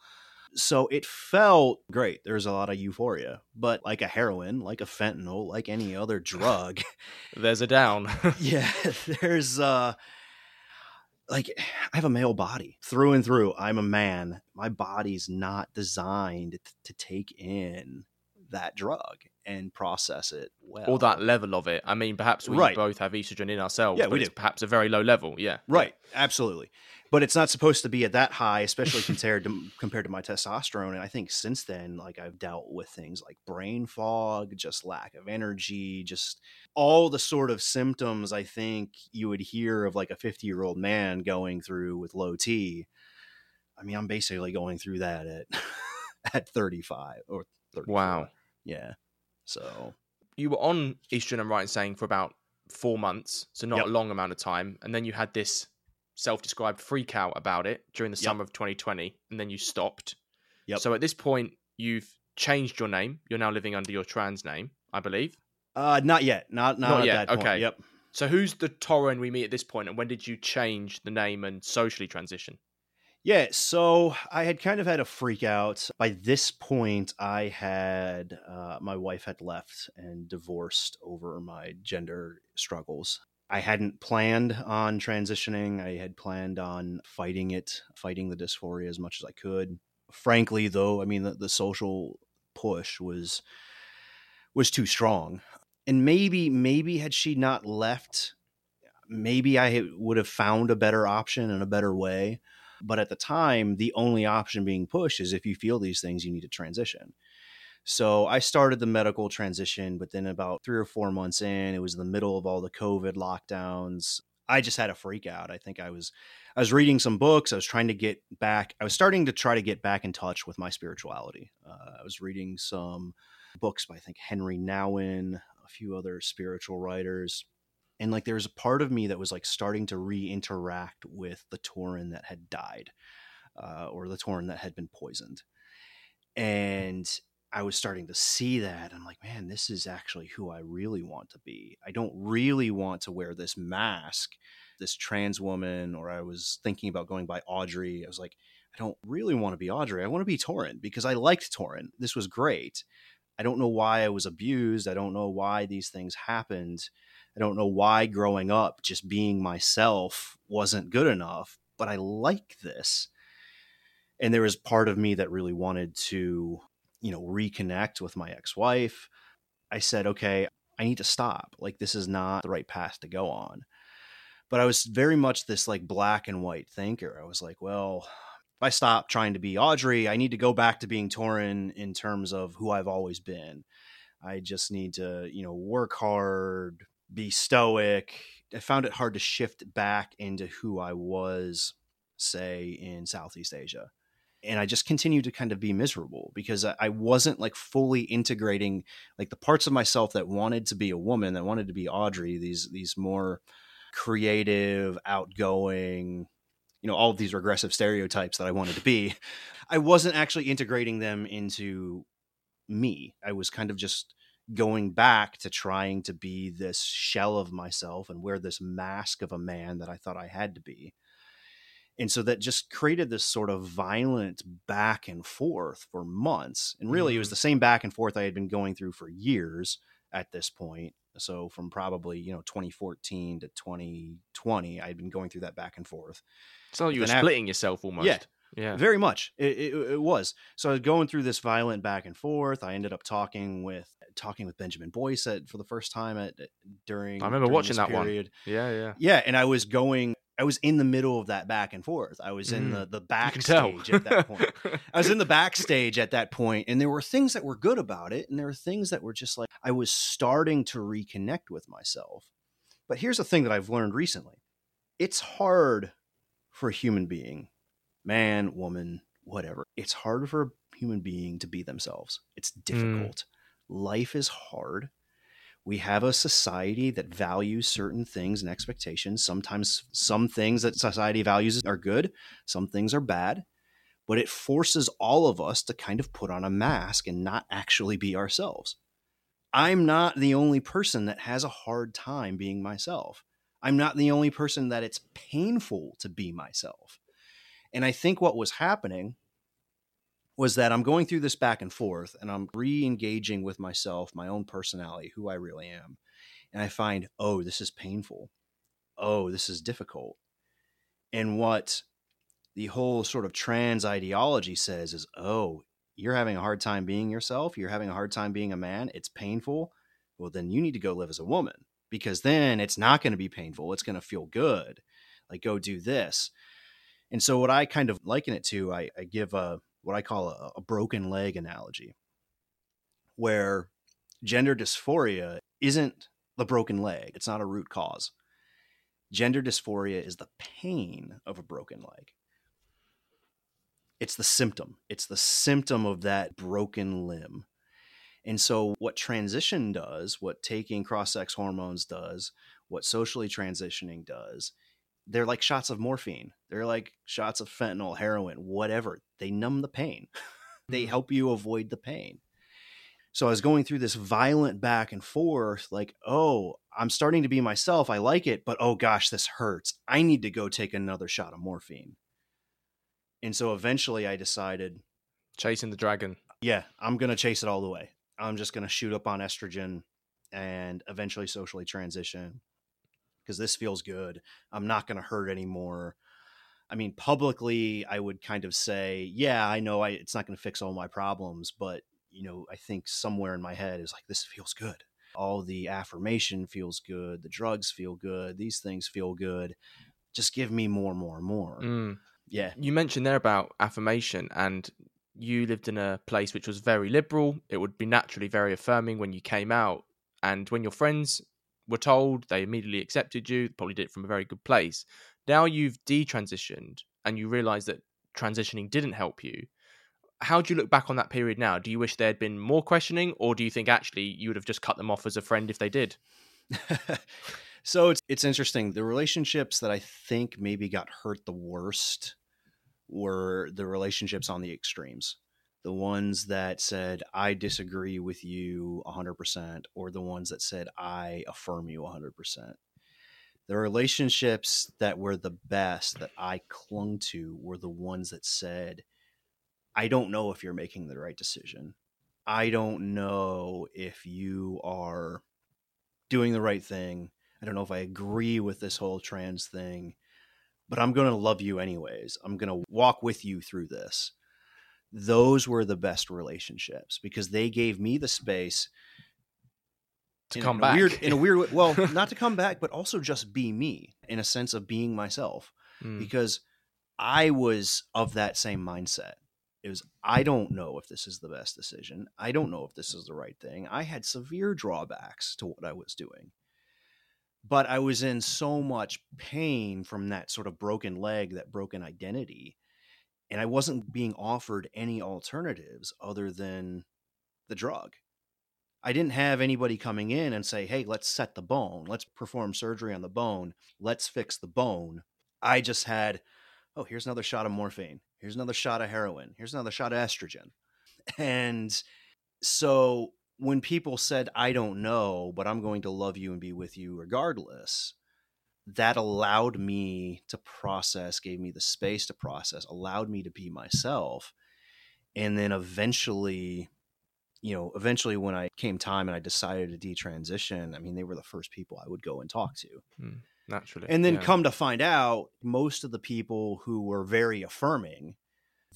So it felt great. There's a lot of euphoria, but like a heroin, like a fentanyl, like any other [LAUGHS] drug, There's a down. [LAUGHS] yeah there's uh like i have a male body through and through i'm a man my body's not designed to take in that drug and process it well or that level of it. I mean, perhaps we Right. both have estrogen in ourselves, Yeah, but we do. perhaps a very low level. Yeah. right absolutely but it's not supposed to be at that high especially [LAUGHS] compared to compared to my testosterone and i think since then like i've dealt with things like brain fog just lack of energy just all the sort of symptoms i think you would hear of like a 50 year old man going through with low t i mean i'm basically going through that at [LAUGHS] at 35 or 34. Wow. yeah so You were on estrogen, I'm right in saying, for about four months, so not Yep. a long amount of time. And then you had this self described freak out about it during the Yep. summer of 2020, and then you stopped. Yep. So at this point, you've changed your name. You're now living under your trans name, I believe. uh not yet not not, Not at yet, that point. okay. yep So who's the Torren we meet at this point, and when did you change the name and socially transition? Yeah, so I had kind of had a freak out. By this point, I had uh, my wife had left and divorced over my gender struggles. I hadn't planned on transitioning. I had planned on fighting it, fighting the dysphoria as much as I could. Frankly, though, I mean the, the social push was was too strong. And maybe maybe had she not left, maybe I would have found a better option and a better way. But at the time, the only option being pushed is if you feel these things, you need to transition. So I started the medical transition, but then about three or four months in, it was the middle of all the COVID lockdowns. I just had a freak out. I think I was I was reading some books. I was trying to get back. I was starting to try to get back in touch with my spirituality. Uh, I was reading some books by I think Henri Nouwen, a few other spiritual writers and like there was a part of me that was like starting to re-interact with the Torren that had died, uh, or the Torren that had been poisoned, and I was starting to see that. I'm like, man, this is actually who I really want to be. I don't really want to wear this mask, this trans woman, or I was thinking about going by Audrey. I was like, I don't really want to be Audrey. I want to be Torren because I liked Torren. This was great. I don't know why I was abused. I don't know why these things happened. I don't know why growing up just being myself wasn't good enough, but I like this. And there was part of me that really wanted to you know, reconnect with my ex wife, I said, okay, I need to stop. Like, this is not the right path to go on. But I was very much this like black and white thinker. I was like, well, if I stop trying to be Audrey, I need to go back to being Torren in terms of who I've always been. I just need to, you know, work hard, be stoic. I found it hard to shift back into who I was, say, in Southeast Asia. And I just continued to kind of be miserable because I wasn't like fully integrating like the parts of myself that wanted to be a woman, that wanted to be Audrey, these these more creative, outgoing, you know, all of these regressive stereotypes that I wanted to be. I wasn't actually integrating them into me. I was kind of just going back to trying to be this shell of myself and wear this mask of a man that I thought I had to be. And so that just created this sort of violent back and forth for months. And really, mm-hmm. it was mm-hmm. the same back and forth I had been going through for years at this point. So from probably, you know, 2014 to 2020, I'd been going through that back and forth. So you were splitting after, yourself almost. Yeah. Yeah. Very much. It, it, it, was. So I was going through this violent back and forth. I ended up talking with talking with Benjamin Boyce at, for the first time at during I remember during watching that period. one. Yeah, yeah. Yeah, and I was going I was in the middle of that back and forth. I was in mm, the the backstage at that point. I was in the [LAUGHS] backstage at that point, and there were things that were good about it, and there were things that were just like I was starting to reconnect with myself. But here's the thing that I've learned recently: it's hard for a human being, man, woman, whatever. It's hard for a human being to be themselves. It's mm. difficult. Mm. Life is hard we have a society that values certain things and expectations. Sometimes some things that society values are good, some things are bad, but it forces all of us to kind of put on a mask and not actually be ourselves. I'm not the only person that has a hard time being myself. I'm not the only person that it's painful to be myself. And I think what was happening was that I'm going through this back and forth and I'm re engaging with myself, my own personality, who I really am. And I find, oh, this is painful. Oh, this is difficult. And what the whole sort of trans ideology says is, oh, you're having a hard time being yourself. You're having a hard time being a man. It's painful. Well, then you need to go live as a woman because then it's not going to be painful. It's going to feel good. Like, go do this. And so, what I kind of liken it to, I, I give a, what I call a, a broken leg analogy, where gender dysphoria isn't the broken leg, it's not a root cause. Gender dysphoria is the pain of a broken leg. It's the symptom. It's the symptom of that broken limb. And so, what transition does, what taking cross sex hormones does, what socially transitioning does, they're like shots of morphine. They're like shots of fentanyl, heroin, whatever. They numb the pain. [LAUGHS] they mm-hmm. help you avoid the pain. So I was going through this violent back and forth like, "Oh, I'm starting to be myself. I like it, but oh gosh, this hurts. I need to go take another shot of morphine." And so eventually I decided chasing the dragon. Yeah, I'm going to chase it all the way. I'm just going to shoot up on estrogen and eventually socially transition because this feels good. I'm not going to hurt anymore. I mean, publicly, I would kind of say, yeah, I know I, it's not going to fix all my problems, but you know, I think somewhere in my head is like, this feels good. All the affirmation feels good. The drugs feel good. These things feel good. Just give me more, more, more. Mm. Yeah. You mentioned there about affirmation, and you lived in a place which was very liberal. It would be naturally very affirming when you came out. And when your friends were told, they immediately accepted you, probably did it from a very good place. Now you've detransitioned and you realize that transitioning didn't help you. How do you look back on that period now? Do you wish there had been more questioning, or do you think actually you would have just cut them off as a friend if they did? [LAUGHS] so it's it's interesting. The relationships that I think maybe got hurt the worst were the relationships on the extremes the ones that said i disagree with you 100% or the ones that said i affirm you 100% the relationships that were the best that i clung to were the ones that said i don't know if you're making the right decision. I don't know if you are doing the right thing. I don't know if i agree with this whole trans thing but i'm going to love you anyways. I'm going to walk with you through this those were the best relationships because they gave me the space to in, come back a weird in a weird way. Well, [LAUGHS] not to come back, but also just be me in a sense of being myself Mm, because I was of that same mindset. It was I don't know if this is the best decision. I don't know if this is the right thing. I had severe drawbacks to what I was doing. But I was in so much pain from that sort of broken leg, that broken identity, and I wasn't being offered any alternatives other than the drug. I didn't have anybody coming in and say, "Hey, let's set the bone. Let's perform surgery on the bone. Let's fix the bone." I just had, "Oh, here's another shot of morphine. Here's another shot of heroin. Here's another shot of estrogen." And so when people said, "I don't know, but I'm going to love you and be with you regardless," that allowed me to process, gave me the space to process, allowed me to be myself. And then eventually, you know, eventually when I came time and I decided to detransition, I mean, they were the first people I would go and talk to. Hmm, naturally. And then yeah. come to find out, most of the people who were very affirming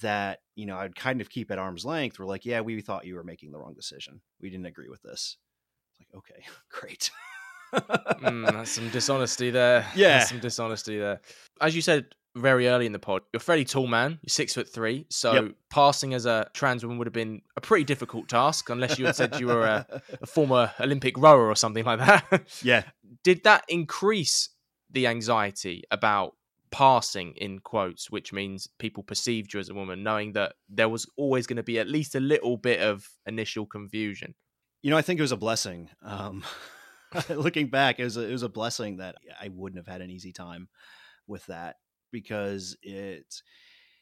that, you know, I'd kind of keep at arm's length were like, yeah, we thought you were making the wrong decision. We didn't agree with this. It's like, okay, [LAUGHS] great. Mm, that's some dishonesty there. Yeah. There's some dishonesty there. As you said very early in the pod, you're a fairly tall man. You're six foot three. So Yep. passing as a trans woman would have been a pretty difficult task, unless you had said you were a, a former Olympic rower or something like that. [LAUGHS] yeah. Did that increase the anxiety about passing in quotes, which means people perceived you as a woman, knowing that there was always going to be at least a little bit of initial confusion? You know, I think it was a blessing. Um, [LAUGHS] [LAUGHS] looking back, it was a, it was a blessing that I wouldn't have had an easy time with that because it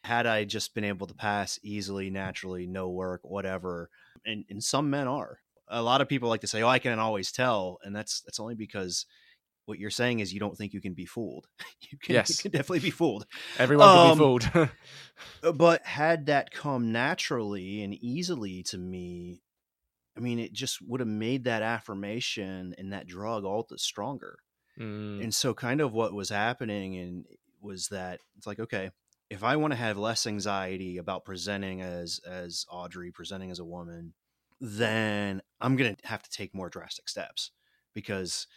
had I just been able to pass easily, naturally, no work, whatever. And and some men are. A lot of people like to say, "Oh, I can always tell," and that's that's only because what you're saying is you don't think you can be fooled. [LAUGHS] You can, Yes. you can definitely be fooled. Everyone Um, be fooled. Uh, [LAUGHS] But had that come naturally and easily to me, I mean, it just would have made that affirmation and that drug all the stronger. Mm, And so, kind of what was happening and was that it's like, okay, if I want to have less anxiety about presenting as as Audrey, presenting as a woman, then I'm gonna have to take more drastic steps because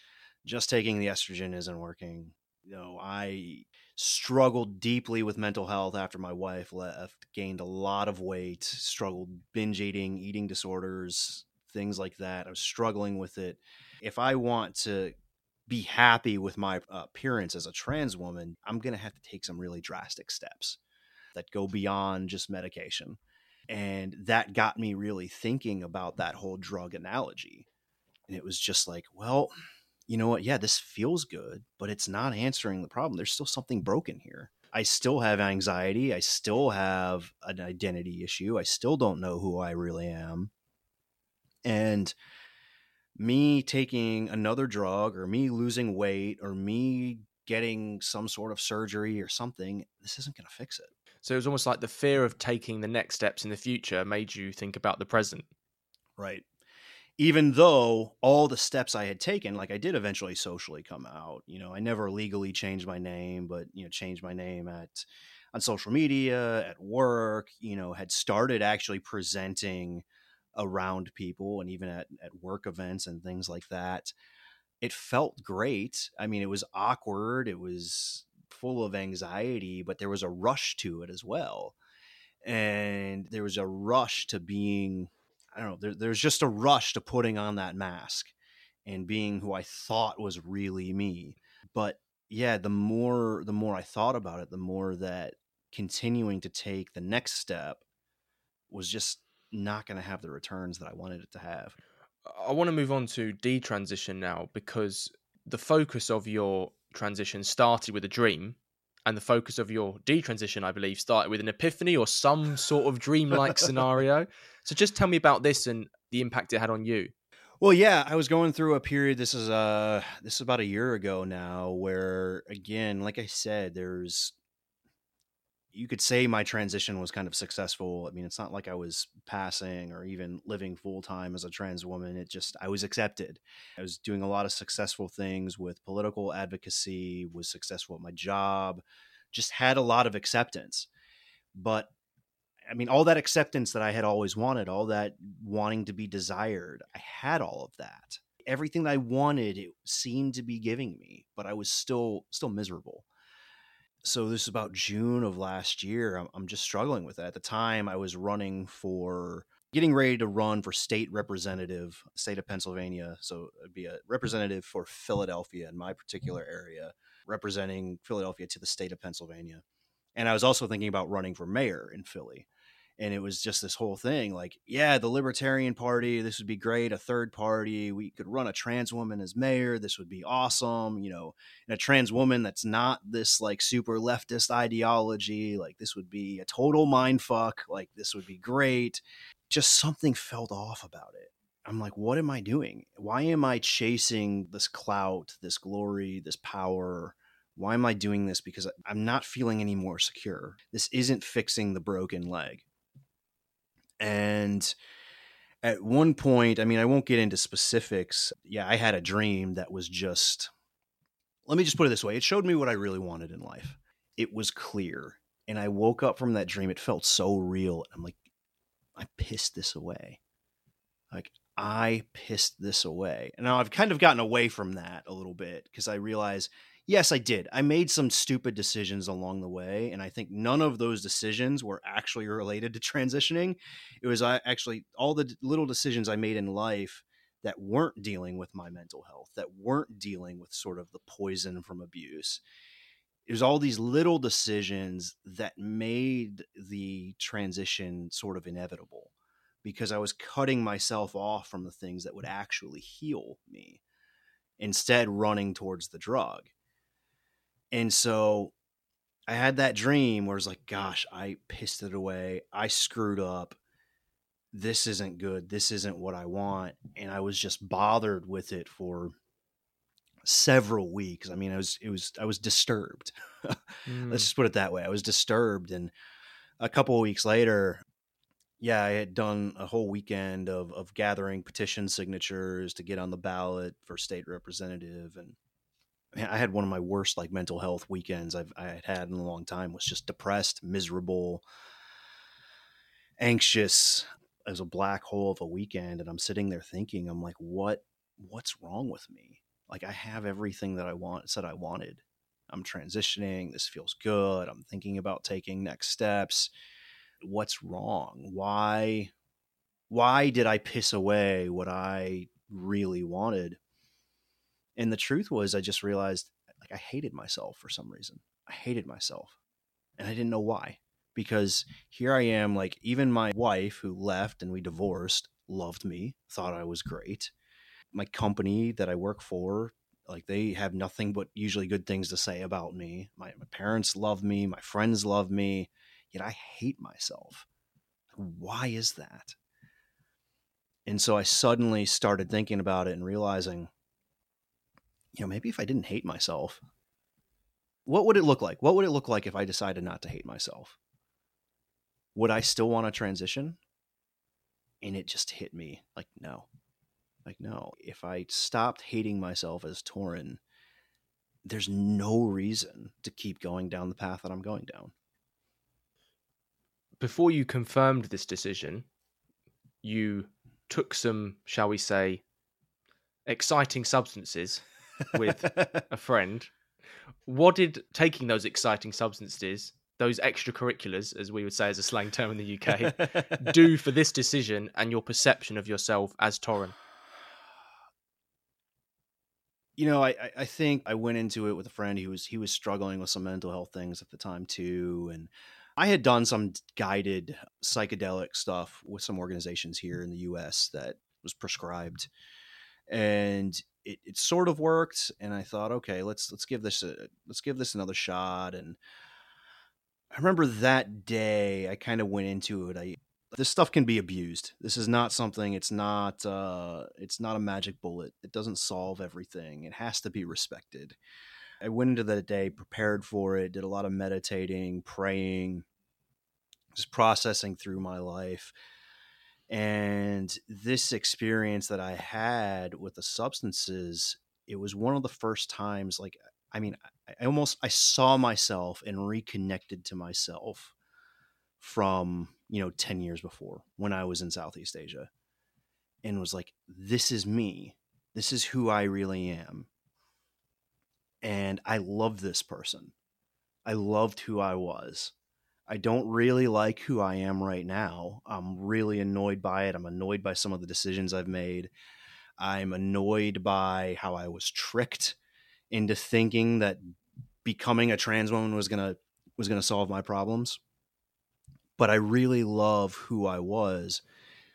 just taking the estrogen isn't working. You know, I struggled deeply with mental health after my wife left, gained a lot of weight, struggled binge eating, eating disorders, things like that. I was struggling with it. If I want to be happy with my appearance as a trans woman, I'm going to have to take some really drastic steps that go beyond just medication. And that got me really thinking about that whole drug analogy. And it was just like, well, you know what? Yeah, this feels good, but it's not answering the problem. There's still something broken here. I still have anxiety. I still have an identity issue. I still don't know who I really am. And me taking another drug or me losing weight or me getting some sort of surgery or something, this isn't going to fix it. So it was almost like the fear of taking the next steps in the future made you think about the present. Right. Even though all the steps I had taken, like I did eventually socially come out, you know, I never legally changed my name, but, you know, changed my name at, on social media, at work, you know, had started actually presenting around people and even at, at work events and things like that. It felt great. I mean, it was awkward. It was full of anxiety, but there was a rush to it as well. And there was a rush to being, I don't know, there, there's just a rush to putting on that mask and being who I thought was really me. But yeah, the more the more I thought about it, the more that continuing to take the next step was just not going to have the returns that I wanted it to have. I want to move on to detransition now because the focus of your transition started with a dream and the focus of your detransition i believe started with an epiphany or some sort of dreamlike [LAUGHS] scenario so just tell me about this and the impact it had on you Well, yeah, I was going through a period. This is uh this is about a year ago now, where again, like I said, there's you could say my transition was kind of successful. I mean, it's not like I was passing or even living full time as a trans woman. It just I was accepted. I was doing a lot of successful things with political advocacy, was successful at my job, just had a lot of acceptance. But I mean, all that acceptance that I had always wanted, all that wanting to be desired, I had all of that. Everything that I wanted, it seemed to be giving me, but I was still still miserable. So this is about June of last year. I'm, I'm just struggling with that. At the time, I was running for getting ready to run for state representative, state of Pennsylvania. So it'd be a representative for Philadelphia in my particular area, representing Philadelphia to the state of Pennsylvania. And I was also thinking about running for mayor in Philly and it was just this whole thing like yeah the libertarian party this would be great a third party we could run a trans woman as mayor this would be awesome you know and a trans woman that's not this like super leftist ideology like this would be a total mind fuck like this would be great just something felt off about it i'm like what am i doing why am i chasing this clout this glory this power why am I doing this? Because I'm not feeling any more secure. This isn't fixing the broken leg. And at one point, I mean, I won't get into specifics. Yeah, I had a dream that was just, let me just put it this way it showed me what I really wanted in life. It was clear. And I woke up from that dream. It felt so real. I'm like, I pissed this away. Like, I pissed this away. And now I've kind of gotten away from that a little bit because I realize yes, I did. I made some stupid decisions along the way, and I think none of those decisions were actually related to transitioning. It was uh, actually all the little decisions I made in life that weren't dealing with my mental health, that weren't dealing with sort of the poison from abuse. It was all these little decisions that made the transition sort of inevitable because I was cutting myself off from the things that would actually heal me, instead, running towards the drug and so I had that dream where it's like, gosh, I pissed it away. I screwed up. This isn't good. This isn't what I want. And I was just bothered with it for several weeks. I mean, I was it was I was disturbed. [LAUGHS] mm. Let's just put it that way. I was disturbed and a couple of weeks later, yeah, I had done a whole weekend of of gathering petition signatures to get on the ballot for state representative and I had one of my worst like mental health weekends I've I had had in a long time. Was just depressed, miserable, anxious. as a black hole of a weekend, and I'm sitting there thinking, I'm like, what what's wrong with me? Like I have everything that I want said I wanted. I'm transitioning. This feels good. I'm thinking about taking next steps. What's wrong? Why why did I piss away what I really wanted? And the truth was, I just realized like I hated myself for some reason. I hated myself. And I didn't know why. Because here I am, like, even my wife who left and we divorced loved me, thought I was great. My company that I work for, like, they have nothing but usually good things to say about me. My, my parents love me, my friends love me, yet I hate myself. Why is that? And so I suddenly started thinking about it and realizing you know, maybe if I didn't hate myself, what would it look like? What would it look like if I decided not to hate myself? Would I still want to transition? And it just hit me like, no. Like, no. If I stopped hating myself as Torren, there's no reason to keep going down the path that I'm going down. Before you confirmed this decision, you took some, shall we say, exciting substances with a friend. What did taking those exciting substances, those extracurriculars, as we would say as a slang term in the UK, [LAUGHS] do for this decision and your perception of yourself as Torren? You know, I, I think I went into it with a friend. who was he was struggling with some mental health things at the time too, and I had done some guided psychedelic stuff with some organizations here in the U.S. that was prescribed, and it, it sort of worked and i thought okay let's let's give this a let's give this another shot and i remember that day i kind of went into it i this stuff can be abused this is not something it's not uh it's not a magic bullet it doesn't solve everything it has to be respected. I went into that day prepared for it did a lot of meditating praying just processing through my life and this experience that I had with the substances, it was one of the first times, like, I mean, I almost I saw myself and reconnected to myself from, you know, 10 years before when I was in Southeast Asia and was like, this is me. This is who I really am. And I love this person. I loved who I was. I don't really like who I am right now. I'm really annoyed by it. I'm annoyed by some of the decisions I've made. I'm annoyed by how I was tricked into thinking that becoming a trans woman was gonna was gonna solve my problems. But I really love who I was.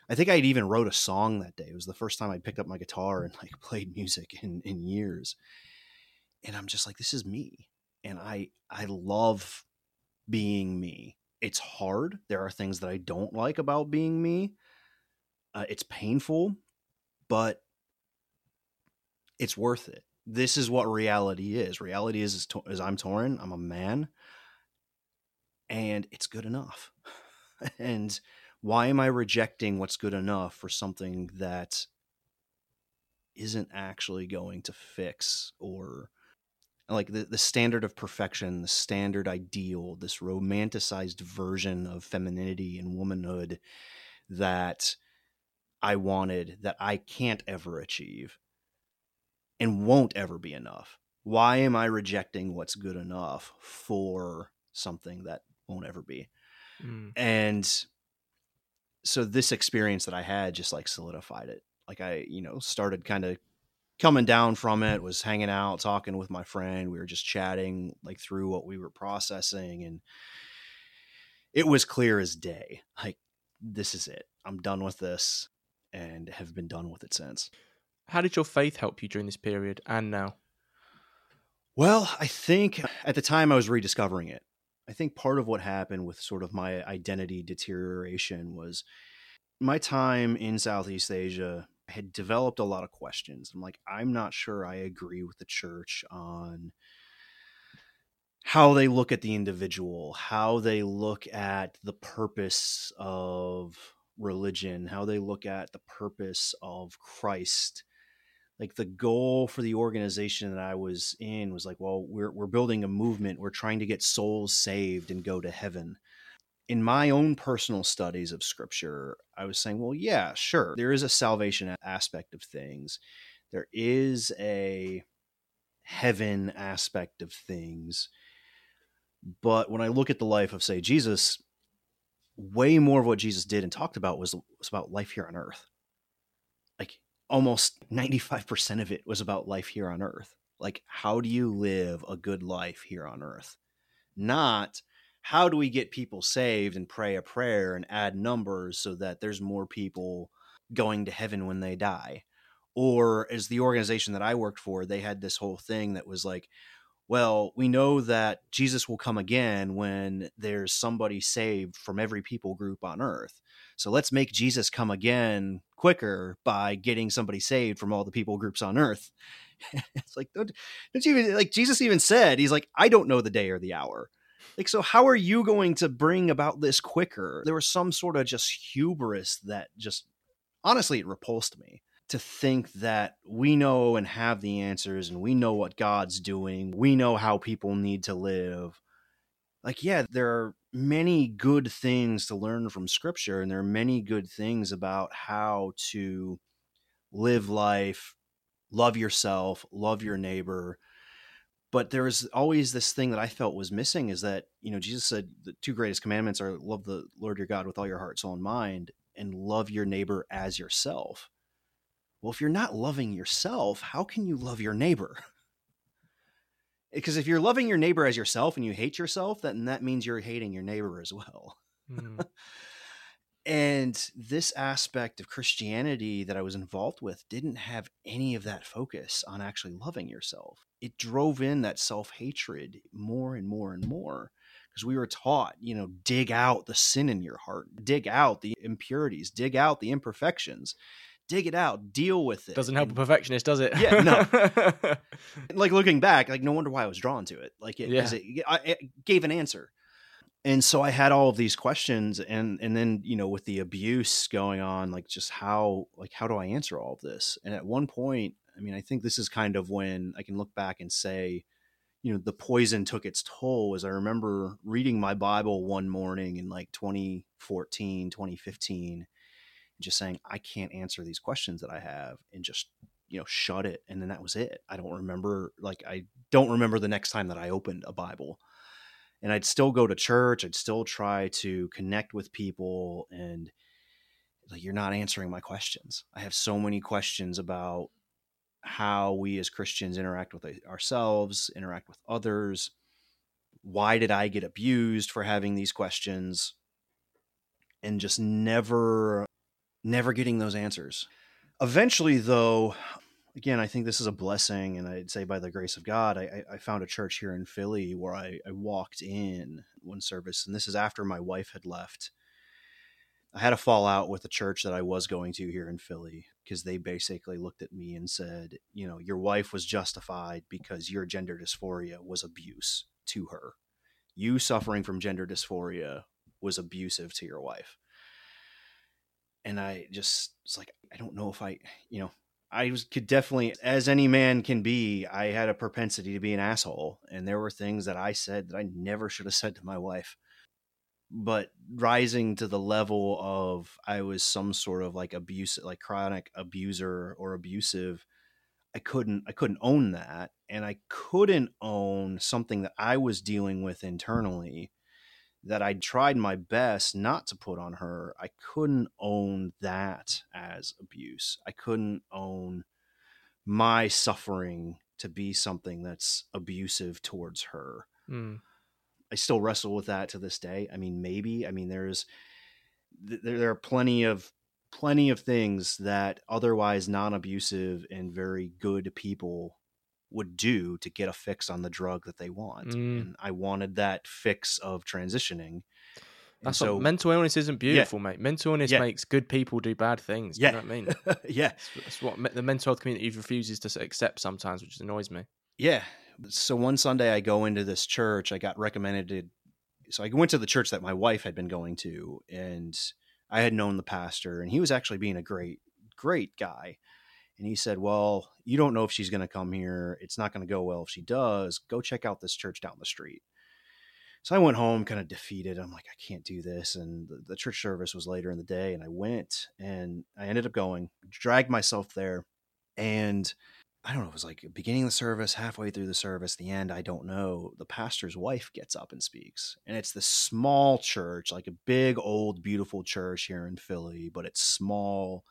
I think I'd even wrote a song that day. It was the first time I picked up my guitar and like played music in, in years. And I'm just like, this is me. And I I love being me. It's hard. There are things that I don't like about being me. Uh, it's painful, but it's worth it. This is what reality is. Reality is is, is I'm Torren. I'm a man, and it's good enough. [LAUGHS] and why am I rejecting what's good enough for something that isn't actually going to fix or like the, the standard of perfection, the standard ideal, this romanticized version of femininity and womanhood that I wanted that I can't ever achieve and won't ever be enough. Why am I rejecting what's good enough for something that won't ever be? Mm. And so this experience that I had just like solidified it. Like I, you know, started kind of coming down from it, was hanging out, talking with my friend. We were just chatting like through what we were processing and it was clear as day. Like this is it. I'm done with this and have been done with it since. How did your faith help you during this period and now? Well, I think at the time I was rediscovering it. I think part of what happened with sort of my identity deterioration was my time in Southeast Asia had developed a lot of questions. I'm like, I'm not sure I agree with the church on how they look at the individual, how they look at the purpose of religion, how they look at the purpose of Christ like the goal for the organization that I was in was like, well, we're we're building a movement. We're trying to get souls saved and go to heaven. In my own personal studies of scripture, I was saying, well, yeah, sure. There is a salvation aspect of things. There is a heaven aspect of things. But when I look at the life of say Jesus, way more of what Jesus did and talked about was was about life here on earth. Like almost 95% of it was about life here on earth. Like, how do you live a good life here on earth? Not how do we get people saved and pray a prayer and add numbers so that there's more people going to heaven when they die. Or as the organization that I worked for, they had this whole thing that was like, well, we know that Jesus will come again when there's somebody saved from every people group on earth. So let's make Jesus come again quicker by getting somebody saved from all the people groups on earth. [LAUGHS] it's like, don't, don't you even, like Jesus even said, he's like, I don't know the day or the hour. Like, so how are you going to bring about this quicker? There was some sort of just hubris that just, honestly, it repulsed me to think that we know and have the answers and we know what God's doing. We know how people need to live. Like, yeah, there are many good things to learn from scripture, and there are many good things about how to live life, love yourself, love your neighbor. But there is always this thing that I felt was missing is that, you know, Jesus said the two greatest commandments are love the Lord your God with all your heart, soul, and mind, and love your neighbor as yourself. Well, if you're not loving yourself, how can you love your neighbor? [LAUGHS] Because if you're loving your neighbor as yourself and you hate yourself, then that means you're hating your neighbor as well. Mm. [LAUGHS] and this aspect of Christianity that I was involved with didn't have any of that focus on actually loving yourself. It drove in that self hatred more and more and more because we were taught, you know, dig out the sin in your heart, dig out the impurities, dig out the imperfections dig it out, deal with it. Doesn't help and, a perfectionist, does it? Yeah, no. [LAUGHS] like looking back, like no wonder why I was drawn to it. Like it, yeah. it, it gave an answer. And so I had all of these questions, and and then you know with the abuse going on, like just how like how do I answer all of this? And at one point, I mean, I think this is kind of when I can look back and say, you know the poison took its toll as i remember reading my bible one morning in like 2014 2015 just saying i can't answer these questions that i have and just you know shut it and then that was it i don't remember like i don't remember the next time that i opened a bible and i'd still go to church i'd still try to connect with people and like you're not answering my questions i have so many questions about how we as Christians interact with eh, ourselves, interact with others. Why did I get abused for having these questions? And just never, never getting those answers. Eventually, though, again, I think this is a blessing, and I'd say by the grace of God, I, I found a church here in Philly where I, I walked in one service, and this is after my wife had left I had a fallout with the church that I was going to here in Philly because they basically looked at me and said, you know, your wife was justified because your gender dysphoria was abuse to her. You suffering from gender dysphoria was abusive to your wife. And I just was like, I don't know if I, you know, I was, could definitely, as any man can be, I had a propensity to be an asshole. And there were things that I said that I never should have said to my wife but rising to the level of I was some sort of like abuse, like chronic abuser or abusive. I couldn't, I couldn't own that, and I couldn't own something that I was dealing with internally that I tried my best not to put on her. I couldn't own that as abuse. I couldn't own my suffering to be something that's abusive towards her. Mm. I still wrestle with that to this day. I mean, maybe. I mean, there's there, there are plenty of plenty of things that otherwise non-abusive and very good people would do to get a fix on the drug that they want. Mm. And I wanted that fix of transitioning. That's so, what, mental illness isn't beautiful, yeah. mate. Mental illness yeah. makes good people do bad things. Yeah. You know what I mean? [LAUGHS] yeah. That's, what the mental health community refuses to accept sometimes, which annoys me. Yeah so one Sunday I go into this church. I got recommended to, so I went to the church that my wife had been going to, and I had known the pastor, and he was actually being a great, great guy. And he said, Well, you don't know if she's going to come here. It's not going to go well if she does. Go check out this church down the street. So I went home kind of defeated. I'm like, I can't do this. And the, the church service was later in the day, and I went and I ended up going, dragged myself there. And I don't know, it was like beginning the service, halfway through the service, the end, I don't know. The pastor's wife gets up and speaks. And it's this small church, like a big, old, beautiful church here in Philly, but it's small,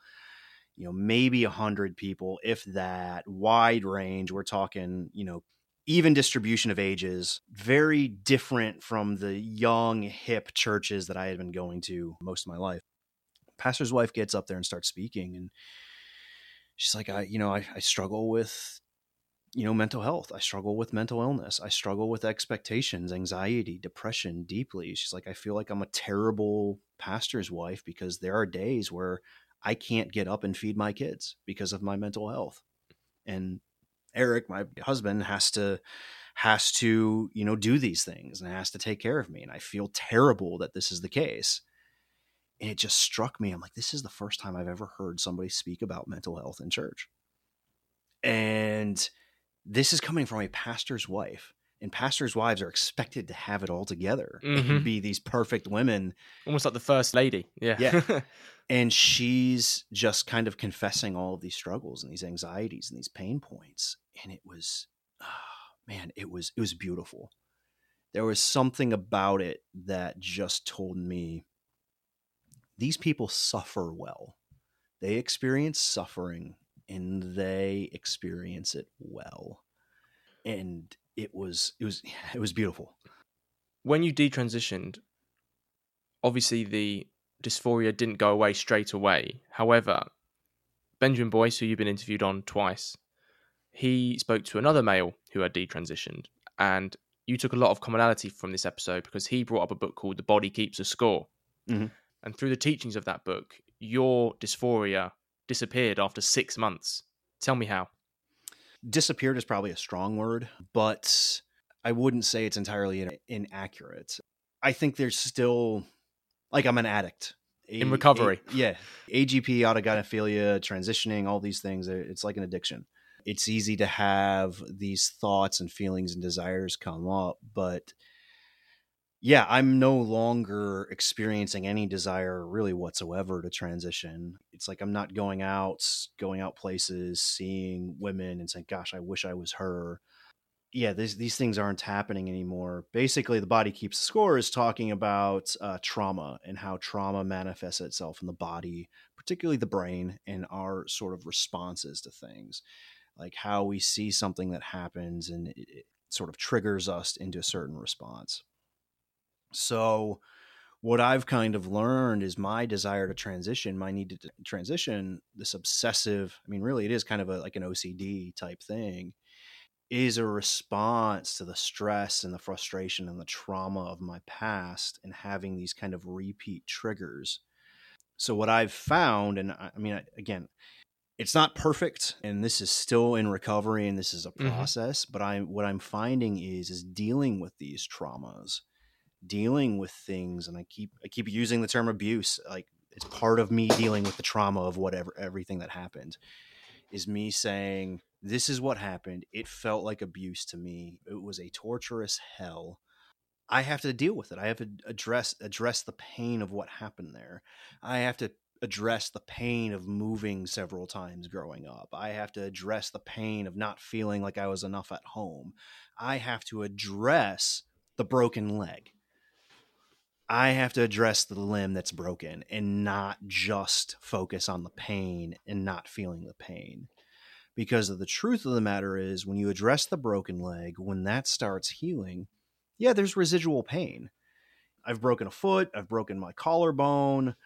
you know, maybe a hundred people, if that, wide range. We're talking, you know, even distribution of ages, very different from the young, hip churches that I had been going to most of my life. Pastor's wife gets up there and starts speaking and she's like, I, you know, I, I struggle with, you know, mental health. I struggle with mental illness. I struggle with expectations, anxiety, depression deeply. She's like, I feel like I'm a terrible pastor's wife because there are days where I can't get up and feed my kids because of my mental health. And Eric, my husband, has to has to, you know, do these things and has to take care of me. And I feel terrible that this is the case and it just struck me. I'm like, this is the first time I've ever heard somebody speak about mental health in church. And this is coming from a pastor's wife. And pastors' wives are expected to have it all together mm-hmm. be these perfect women. Almost like the first lady. Yeah. Yeah. [LAUGHS] and she's just kind of confessing all of these struggles and these anxieties and these pain points. And it was, oh, man, it was, it was beautiful. There was something about it that just told me these people suffer well. They experience suffering and they experience it well. And it was it was [SIGHS] it was beautiful. When you detransitioned, obviously the dysphoria didn't go away straight away. However, Benjamin Boyce, who you've been interviewed on twice, he spoke to another male who had detransitioned, and you took a lot of commonality from this episode because he brought up a book called The Body Keeps a Score. Mm-hmm. And through the teachings of that book, your dysphoria disappeared after six months. Tell me how. Disappeared is probably a strong word, but I wouldn't say it's entirely in- inaccurate. I think there's still, like, I'm an addict. in recovery. A, yeah. AGP, autogynephilia, transitioning, all these things. It's like an addiction. it's easy to have these thoughts and feelings and desires come up, but yeah, I'm no longer experiencing any desire really whatsoever to transition. It's like I'm not going out, going out places, seeing women and saying, gosh, I wish I was her. Yeah, these, these things aren't happening anymore. Basically, the body keeps score is talking about uh, trauma and how trauma manifests itself in the body, particularly the brain, and our sort of responses to things, like how we see something that happens and it, it sort of triggers us into a certain response. So, what I've kind of learned is my desire to transition, my need to transition, this obsessive, I mean, really, it is kind of a, like an OCD type thing, is a response to the stress and the frustration and the trauma of my past and having these kind of repeat triggers. So, what I've found, and I, I mean, again, it's not perfect and this is still in recovery and this is a mm-hmm. process mm-hmm. but i what i'm finding is is dealing with these traumas dealing with things and i keep i keep using the term abuse like it's part of me dealing with the trauma of whatever everything that happened is me saying this is what happened. It felt like abuse to me. It was a torturous hell. I have to deal with it. I have to address address the pain of what happened there. I have to address the pain of moving several times growing up. I have to address the pain of not feeling like i was enough at home. I have to address the broken leg I have to address the limb that's broken and not just focus on the pain and not feeling the pain. Because the truth of the matter is, when you address the broken leg, when that starts healing, yeah, there's residual pain. I've broken a foot, I've broken my collarbone,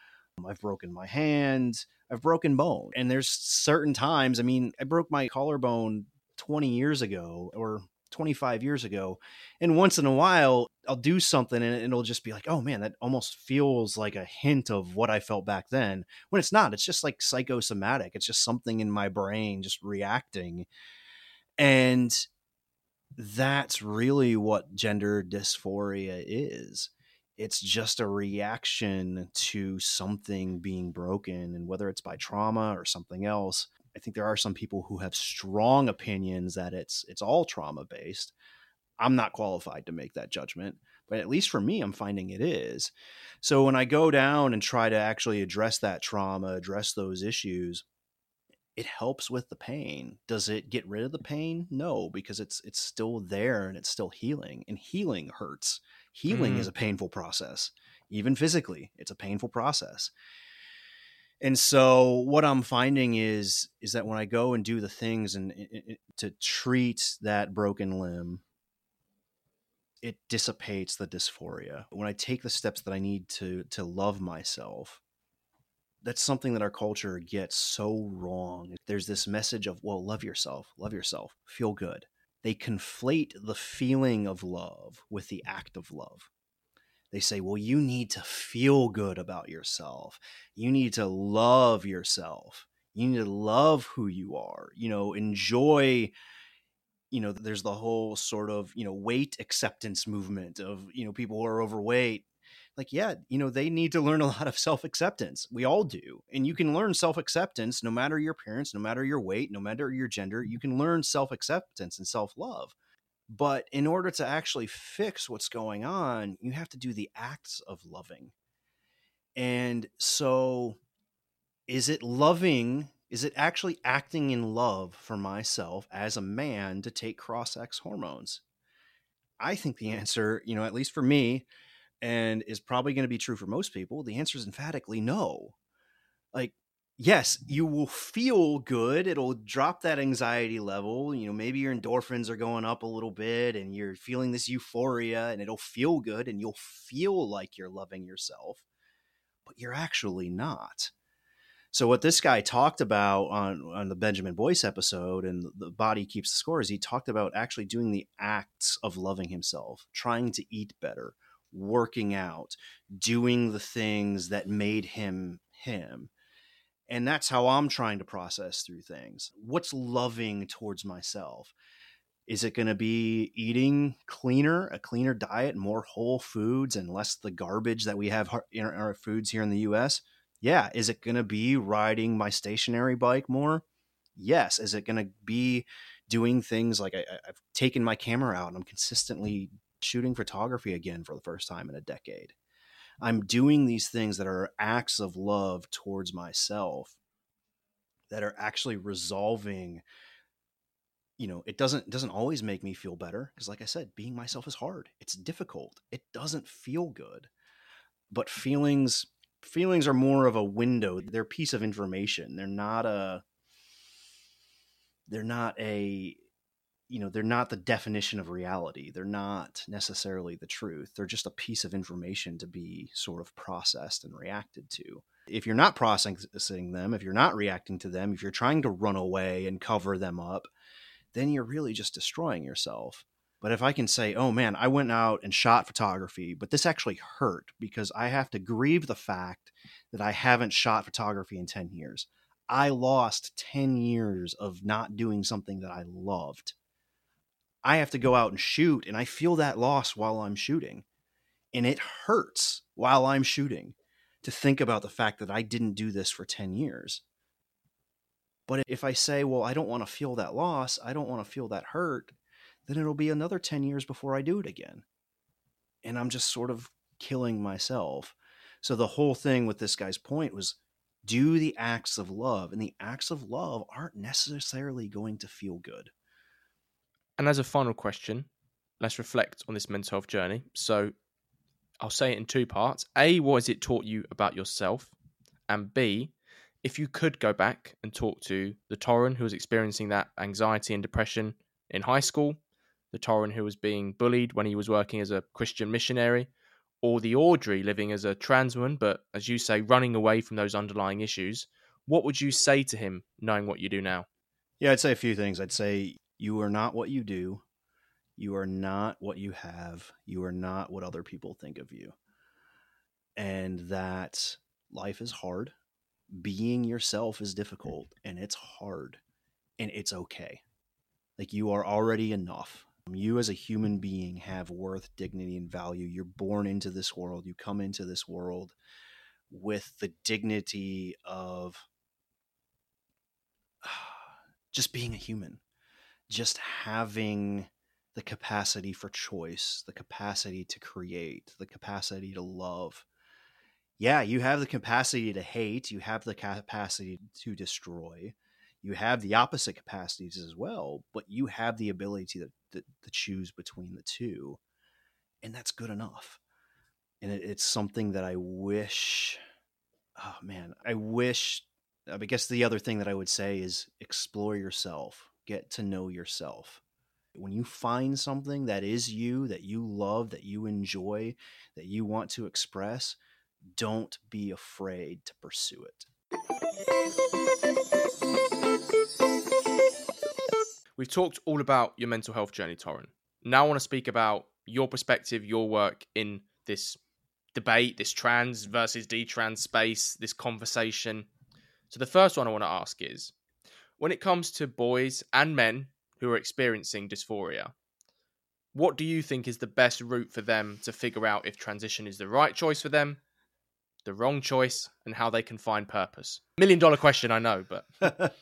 I've broken my hand, I've broken bone. And there's certain times, I mean, I broke my collarbone 20 years ago or 25 years ago. And once in a while, I'll do something and it'll just be like, oh man, that almost feels like a hint of what I felt back then. When it's not, it's just like psychosomatic. It's just something in my brain just reacting. And that's really what gender dysphoria is. It's just a reaction to something being broken, and whether it's by trauma or something else, I think there are some people who have strong opinions that it's it's all trauma based. I'm not qualified to make that judgment, but at least for me, I'm finding it is. So when I go down and try to actually address that trauma, address those issues, it helps with the pain. Does it get rid of the pain? No, because it's it's still there and it's still healing. And healing hurts. Healing mm. is a painful process. Even physically, it's a painful process and so what i'm finding is is that when i go and do the things and to treat that broken limb it dissipates the dysphoria. When i take the steps that i need to to love myself that's something that our culture gets so wrong. There's this message of well love yourself love yourself feel good. They conflate the feeling of love with the act of love they say, well, you need to feel good about yourself. You need to love yourself. You need to love who you are. You know, enjoy. You know, there's the whole sort of, you know, weight acceptance movement of, you know, people who are overweight. Like, yeah, you know, they need to learn a [LAUGHS] lot of self acceptance. We all do. And you can learn self acceptance no matter your appearance, no matter your weight, no matter your gender. You can learn self acceptance and self love but in order to actually fix what's going on, you have to do the acts of loving. And so, is it loving? Is it actually acting in love for myself as a man to take cross-sex hormones? I think the answer, you know, at least for me, and is probably going to be true for most people, the answer is emphatically no. Like, yes, you will feel good. It'll drop that anxiety level. You know, maybe your endorphins are going up a little bit and you're feeling this euphoria and it'll feel good and you'll feel like you're loving yourself, but you're actually not. So what this guy talked about on on the Benjamin Boyce episode and the body keeps the score is he talked about actually doing the acts of loving himself, trying to eat better, working out, doing the things that made him him and that's how I'm trying to process through things. What's loving towards myself? Is it going to be eating cleaner, a cleaner diet, more whole foods, and less the garbage that we have in our foods here in the US? Yeah. Is it going to be riding my stationary bike more? Yes. Is it going to be doing things like I, I've taken my camera out and I'm consistently shooting photography again for the first time in a decade? I'm doing these things that are acts of love towards myself that are actually resolving you know it doesn't doesn't always make me feel better because like i said being myself is hard. It's difficult. It doesn't feel good. But feelings feelings are more of a window. They're a piece of information. They're not a they're not a you know they're not the definition of reality they're not necessarily the truth they're just a piece of information to be sort of processed and reacted to. If you're not processing them if you're not reacting to them if you're trying to run away and cover them up then you're really just destroying yourself. But if i can say oh man i went out and shot photography but this actually hurt because i have to grieve the fact that i haven't shot photography in 10 years i lost 10 years of not doing something that i loved I have to go out and shoot, and I feel that loss while I'm shooting. And it hurts while I'm shooting to think about the fact that I didn't do this for 10 years. But if I say, well, I don't want to feel that loss, I don't want to feel that hurt, then it'll be another 10 years before I do it again. And I'm just sort of killing myself. So the whole thing with this guy's point was do the acts of love, and the acts of love aren't necessarily going to feel good. And as a final question, let's reflect on this mental health journey. So I'll say it in two parts. A, what has it taught you about yourself? And B, if you could go back and talk to the Torren who was experiencing that anxiety and depression in high school, the Torren who was being bullied when he was working as a Christian missionary, or the Audrey living as a trans woman, but as you say, running away from those underlying issues, what would you say to him knowing what you do now? Yeah, I'd say a few things. I'd say you are not what you do. You are not what you have. You are not what other people think of you. And that life is hard. Being yourself is difficult and it's hard and it's okay. Like you are already enough. You as a human being have worth, dignity, and value. You're born into this world. You come into this world with the dignity of [SIGHS] just being a human just having the capacity for choice, the capacity to create, the capacity to love. Yeah, you have the capacity to hate, you have the capacity to destroy, you have the opposite capacities as well, but you have the ability to, to, to choose between the two. And that's good enough. And it, it's something that I wish, oh man, I wish. I guess the other thing that I would say is explore yourself get to know yourself. When you find something that is you, that you love, that you enjoy, that you want to express, don't be afraid to pursue it. We've talked all about your mental health journey, Torren. Now I want to speak about your perspective, your work in this debate, this trans versus detrans space, this conversation. So the first one I want to ask is when it comes to boys and men who are experiencing dysphoria, what do you think is the best route for them to figure out if transition is the right choice for them, the wrong choice, and how they can find purpose? Million dollar question, I know, but.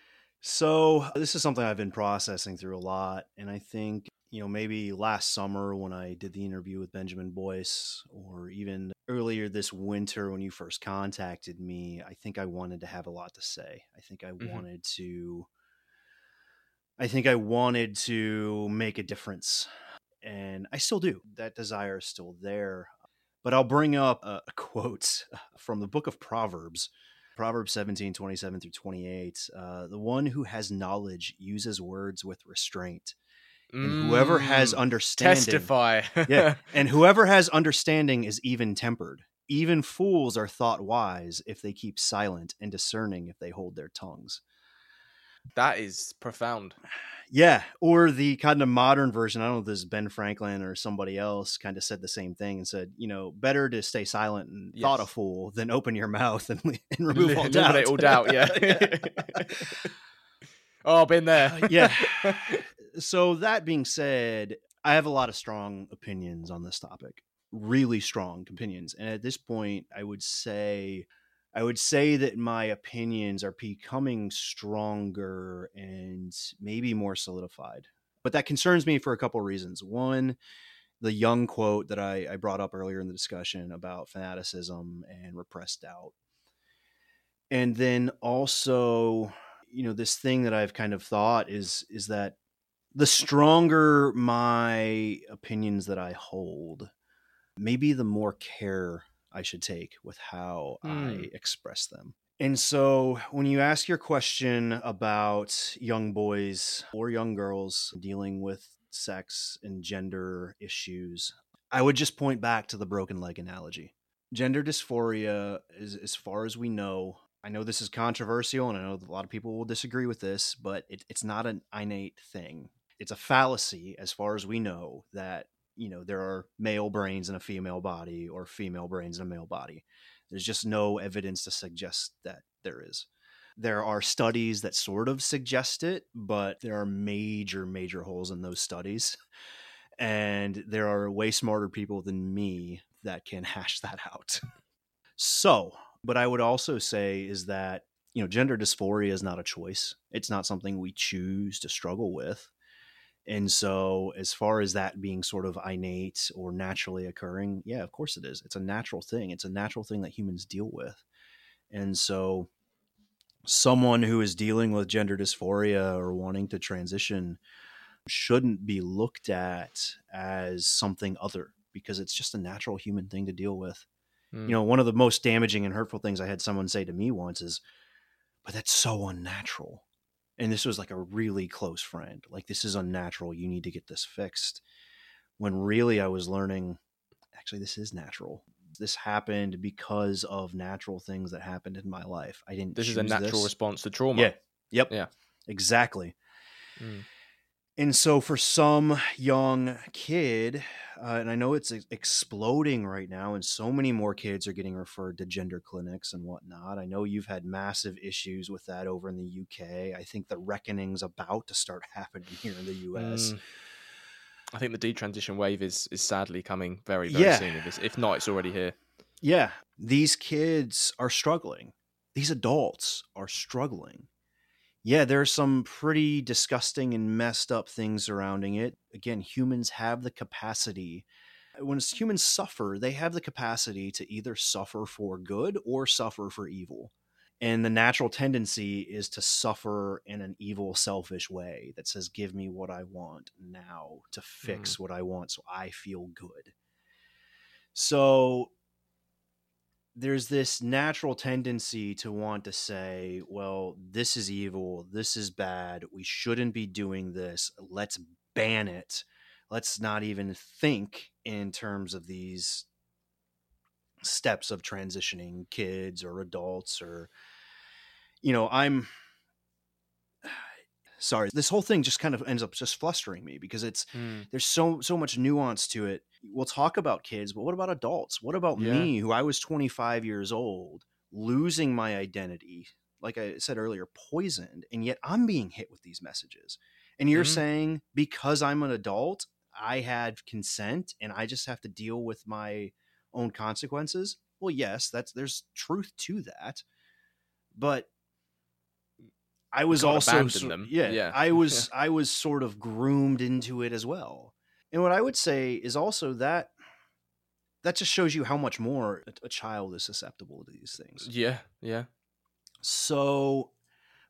[LAUGHS] so, this is something I've been processing through a lot. And I think, you know, maybe last summer when I did the interview with Benjamin Boyce, or even earlier this winter when you first contacted me, I think I wanted to have a lot to say. I think I mm-hmm. wanted to I think I wanted to make a difference. And I still do. That desire is still there. But I'll bring up a, a quote [LAUGHS] from the book of Proverbs. Proverbs 17, 27 through 28. Uh, the one who has knowledge uses words with restraint and whoever has mm, understanding testify. [LAUGHS] Yeah and whoever has understanding is even tempered. Even fools are thought wise if they keep silent and discerning if they hold their tongues. That is profound. Yeah or the kind of modern version i don't know if this is ben franklin or somebody else kind of said the same thing and said you know better to stay silent and yes. thought a fool than open your mouth and, and remove all doubt all doubt. yeah, yeah. [LAUGHS] [LAUGHS] oh been there. Uh, yeah so that being said, I have a lot of strong opinions on this topic. Really strong opinions. And at this point, I would say I would say that my opinions are becoming stronger and maybe more solidified. But that concerns me for a couple of reasons. One, the Jung quote that I, I brought up earlier in the discussion about fanaticism and repressed doubt. And then also, you know, this thing that I've kind of thought is is that the stronger my opinions that I hold, maybe the more care I should take with how mm. I hmm. express them. And so when you ask your question about young boys or young girls dealing with sex and gender issues, I would just point back to the broken leg analogy. Gender dysphoria is as far as we know. I know this is controversial and I know a lot of people will disagree with this, but it, it's not an innate thing. It's a fallacy as far as we know that you know there are male brains in a female body or female brains in a male body. There's just no evidence to suggest that there is. There are studies that sort of suggest it but there are major major holes in those studies. And there are way smarter people than me that can [LAUGHS] hash that out. So but i would also say is that you know gender dysphoria is not a choice. It's not something we choose to struggle with and so, as far as that being sort of innate or naturally occurring, yeah, of course it is. It's a natural thing. It's a natural thing that humans deal with. And so, someone who is dealing with gender dysphoria or wanting to transition shouldn't be looked at as something other because it's just a natural human thing to deal with. Mm. You hmm. know, one of the most damaging and hurtful things I had someone say to me once is, but that's so unnatural and this was like a really close friend like this is unnatural you need to get this fixed when really i was learning actually this is natural. This happened because of natural things that happened in my life. I didn't this is a natural this. response to trauma. Yeah. Yep. Yeah. Exactly. Mm. And so, for some young kid, uh, and I know it's exploding right now, and so many more kids are getting referred to gender clinics and whatnot. I know you've had massive issues with that over in the UK. I think the reckoning's about to start [LAUGHS] happening here in the US. Mm. I think the detransition wave is is sadly coming very very yeah. soon. If, if not, it's already here. Yeah, these kids are struggling. These adults are struggling yeah, there's some pretty disgusting and messed up things surrounding it. Again, humans have the capacity. When humans suffer, they have the capacity to either suffer for good or suffer for evil. And the natural tendency is to suffer in an evil, selfish way that says, Give me what I want now to fix mm. what I want so I feel good. So there's this natural tendency to want to say, well, this is evil, this is bad, we shouldn't be doing this, let's ban it. Let's not even think in terms of these steps of transitioning kids or adults or you know, I'm [SIGHS] sorry this whole thing just kind of ends up just flustering me because it's mm. there's so so much nuance to it we'll talk about kids but what about adults what about yeah. me who i was 25 years old losing my identity like i said earlier poisoned and yet i'm being hit with these messages and you're mm-hmm. saying because i'm an adult i had consent and i just have to deal with my own consequences well yes that's there's truth to that but I was also so, yeah, yeah, I [LAUGHS] was I was sort of groomed into it as well. And what I would say is also that that just shows you how much more a, a child is susceptible to these things. Yeah, yeah. So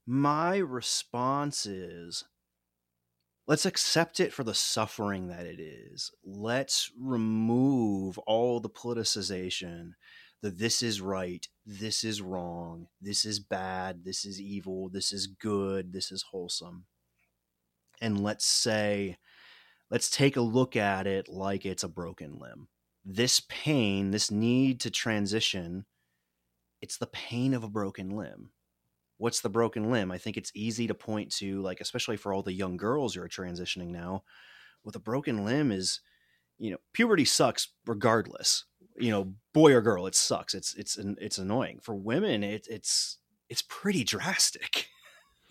my response is let's accept it for the suffering that it is. Let's remove all the politicization that this is right, this is wrong, this is bad, this is evil, this is good, this is wholesome. And let's say, let's take a look at it like it's a broken limb. This pain, this need to transition, it's the pain of a broken limb. What's the broken limb? I think it's easy to point to, like, especially for all the young girls who are transitioning now. With a broken limb is, you know, puberty sucks regardless you know, boy or girl, it sucks. It's it's it's annoying. For women, it, it's it's pretty drastic. [LAUGHS]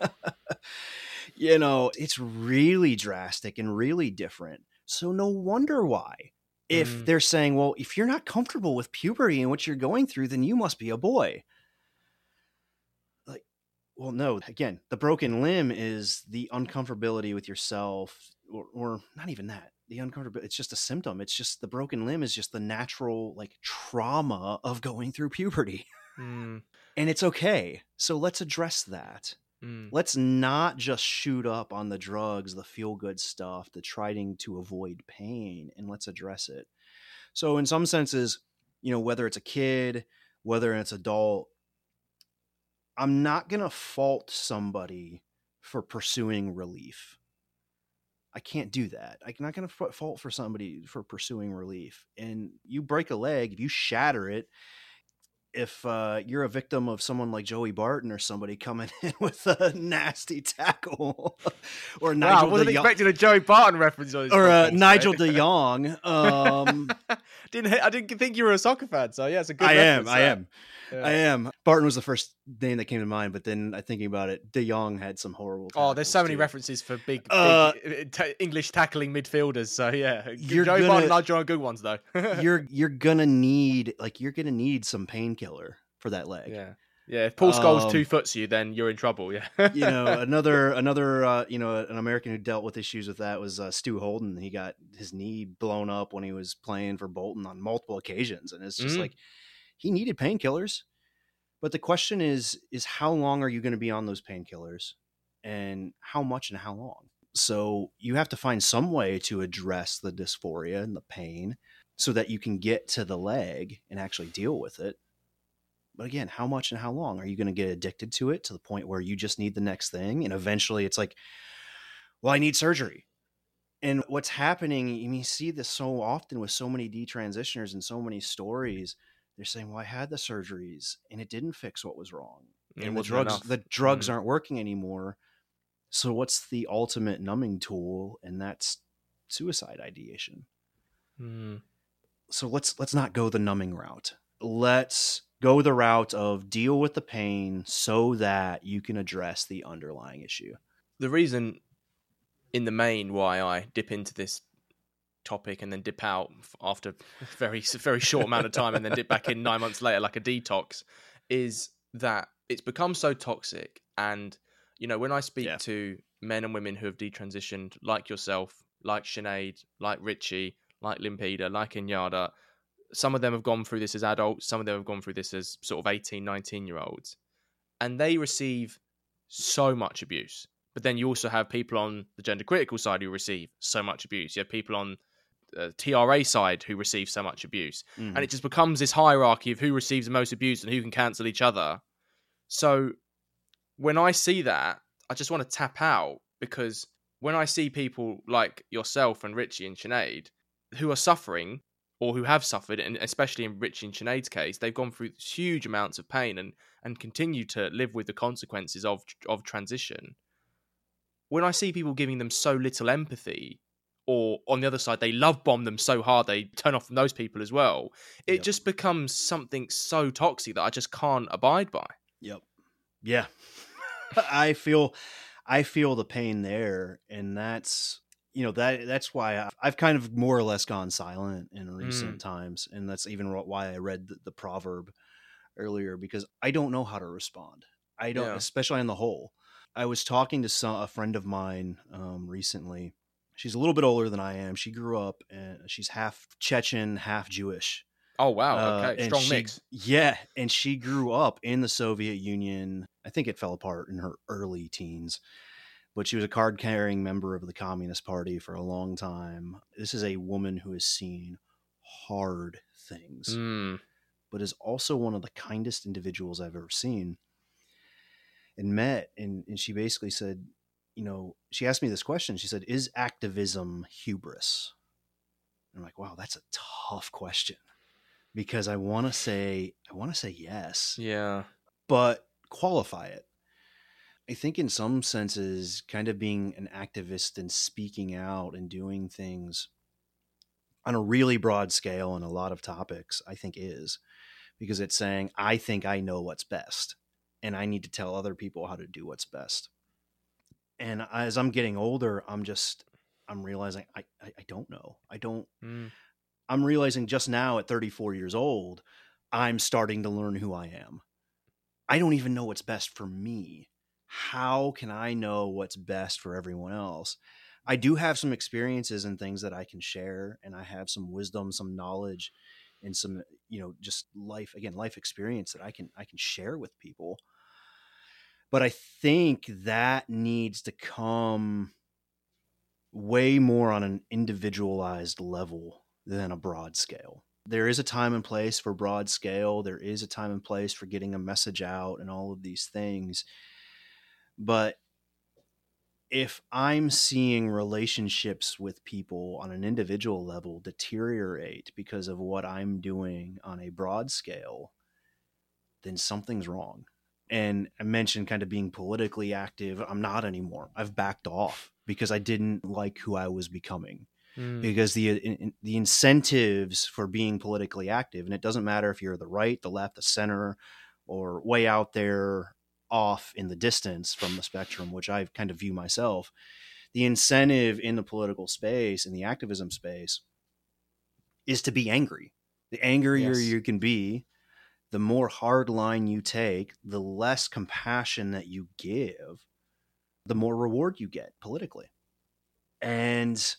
you know, it's really drastic and really different. So no wonder why. If mm. they're saying, well, if you're not comfortable with puberty and what you're going through, then you must be a boy. Like, well, no. Again, the broken limb is the uncomfortability with yourself, or, or not even that. The uncomfortability. It's just a symptom. It's just the broken limb is just the natural like trauma of going through puberty, Mm, and it's okay. So let's address that. Mm, Let's not just shoot up on the drugs, the feel good stuff, the trying to avoid pain, and let's address it. So, in some senses, you know, whether it's a kid, whether it's an adult, I'm not going to fault somebody for pursuing relief. I can't do that. I'm not going to fault for somebody for pursuing relief. And you break a leg, if you shatter it, if uh, you're a victim of someone like Joey Barton or somebody coming [LAUGHS] in with a nasty tackle, [LAUGHS] or Wow, I Nigel wasn't De Jong, expecting a Joey Barton reference or uh, Nigel. De Jong, [LAUGHS] um, didn't I didn't think you were a soccer fan, so yeah, it's a good. I am, reference, I am, Yeah. I am. Barton was the first name that came to mind, but then I thinking about it, De Jong had some horrible. Oh, there's so many too. references for big, big Uh, uh, ta English tackling midfielders. So yeah, You're Joey gonna- Barton Nigel good ones though. [LAUGHS] You're you're gonna need like you're gonna need some painkiller for that leg. yeah, yeah. If Paul Scholes Um, two foots you, then you're in trouble. Yeah, [LAUGHS] you know [LAUGHS] another another uh, you know an American who dealt with issues with that was uh, Stu Holden. He got his knee blown up when he was playing for Bolton on multiple occasions, and it's just Mm. like he needed painkillers. But the question is is how long are you going to be on those painkillers, and how much and how long? So you have to find some way to address the dysphoria and the pain, so that you can get to the leg and actually deal with it. But again, how much and how long are you going to get addicted to it to the point where you just need the next thing? And eventually it's like, well, I need surgery. And what's happening, you see this so often with so many detransitioners and so many stories. They're saying, well, I had the surgeries and it didn't fix what was wrong. It and the drugs, enough. the drugs Mm. aren't working anymore. So what's the ultimate numbing tool? And that's suicide ideation Mm. so let's let's not go the numbing route. Let's go the route of deal with the pain so that you can address the underlying issue. the reason in the main why I dip into this topic and then dip out after a [LAUGHS] very very short amount of time and then dip back in 9 months later like a detox is that it's become so toxic and you know when I speak Yeah. to men and women who have detransitioned like yourself like Sinead like Richie like Limpida like N-Jada some of them have gone through this as adults some of them have gone through this as sort of 18 19 year olds and they receive so much abuse but then you also have people on the gender critical side who receive so much abuse. You have people on the TRA side who receive so much abuse. Mm-hmm. And it just becomes this hierarchy of who receives the most abuse and who can cancel each other. So when I see that, I just want to tap out because when I see people like yourself and Richie and Sinead who are suffering or who have suffered, and especially in Richie and Sinead's case, they've gone through huge amounts of pain and, and continue to live with the consequences of of transition when I see people giving them so little empathy, or on the other side, they love bomb them so hard they turn off from those people as well, it Yep. just becomes something so toxic that I just can't abide by. Yep. Yeah. [LAUGHS] I feel I feel the pain there and that's you know that that's why I've, I've kind of more or less gone silent in recent times and that's even why I read the, the proverb earlier because I don't know how to respond. I don't Yeah. especially on the whole. I was talking to some, a friend of mine um, recently. She's a little bit older than I am. She grew up and she's half Chechen, half Jewish. Oh wow, Uh, okay, and strong she- mix. Yeah, and she grew up in the Soviet Union. I think it fell apart in her early teens, but she was a card carrying member of the Communist Party for a long time. This is a woman who has seen hard things, Mm, but is also one of the kindest individuals I've ever seen and met. And, and she basically said, you know, she asked me this question. She said, Is activism hubris? And I'm like, wow, that's a tough question because I want to say, I want to say yes, yeah, but qualify it. I think in some senses, kind of being an activist and speaking out and doing things on a really broad scale on a lot of topics, I think is because it's saying, I think I know what's best and I need to tell other people how to do what's best. And as I'm getting older, I'm just, I'm realizing I, I, I don't know. I don't, mm, I'm realizing just now at 34 years old, I'm starting to learn who I am. I don't even know what's best for me. how can I know what's best for everyone else? I do have some experiences and things that I can share, and I have some wisdom, some knowledge, and some you know just life again life experience that I can I can share with people. But I think that needs to come way more on an individualized level than a broad scale. There is a time and place for broad scale. There is a time and place for getting a message out and all of these things. But if I'm seeing relationships with people on an individual level deteriorate because of what I'm doing on a broad scale, then something's wrong. And I mentioned kind of being politically active. I'm not anymore. I've backed off because I didn't like who I was becoming. Mm. Because the in, the incentives for being politically active, and it doesn't matter if you're the right, the left, the center, or way out there off in the distance from the spectrum, which I kind of view myself, the incentive in the political space, in the activism space, is to be angry. The angrier yes. you can be, the more hard line you take, the less compassion that you give, the more reward you get politically. And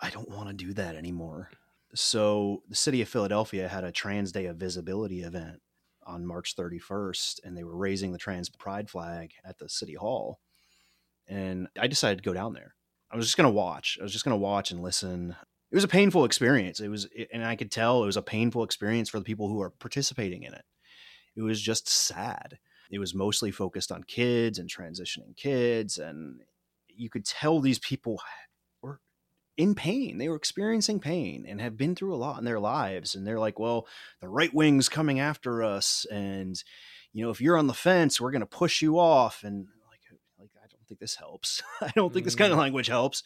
I don't want to do that anymore. So the city of Philadelphia had a Trans Day of Visibility event on March 31st, and they were raising the trans pride flag at the city hall. And I decided to go down there. I was just going to watch. I was just going to watch and listen. It was a painful experience. It was, and I could tell it was a painful experience for the people who are participating in it. It was just sad. It was mostly focused on kids and transitioning kids. And you could tell these people were in pain. They were experiencing pain and have been through a lot in their lives. And they're like, well, the right wing's coming after us. And, you know, if you're on the fence, we're going to push you off. And like, like, I don't think this helps. [LAUGHS] I don't think this kind of mm. language helps.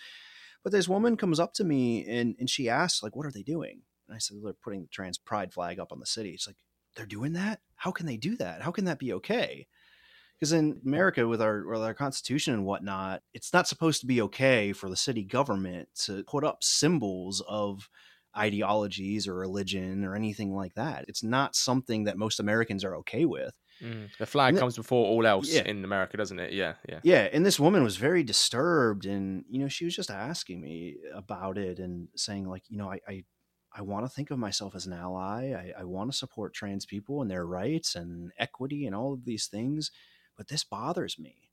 But this woman comes up to me and, and she asks, like, what are they doing? And I said, they're putting the trans pride flag up on the city. It's like, they're doing that? How can they do that? How can that be okay? because in America with our with our constitution and whatnot, it's not supposed to be okay for the city government to put up symbols of ideologies or religion or anything like that. It's not something that most Americans are okay with. Mm. The flag comes before all else yeah. in America, doesn't it? Yeah, yeah. Yeah, and this woman was very disturbed and you know, she was just asking me about it and saying like, you know, I I, I want to think of myself as an ally. I, I want to support trans people and their rights and equity and all of these things but this bothers me.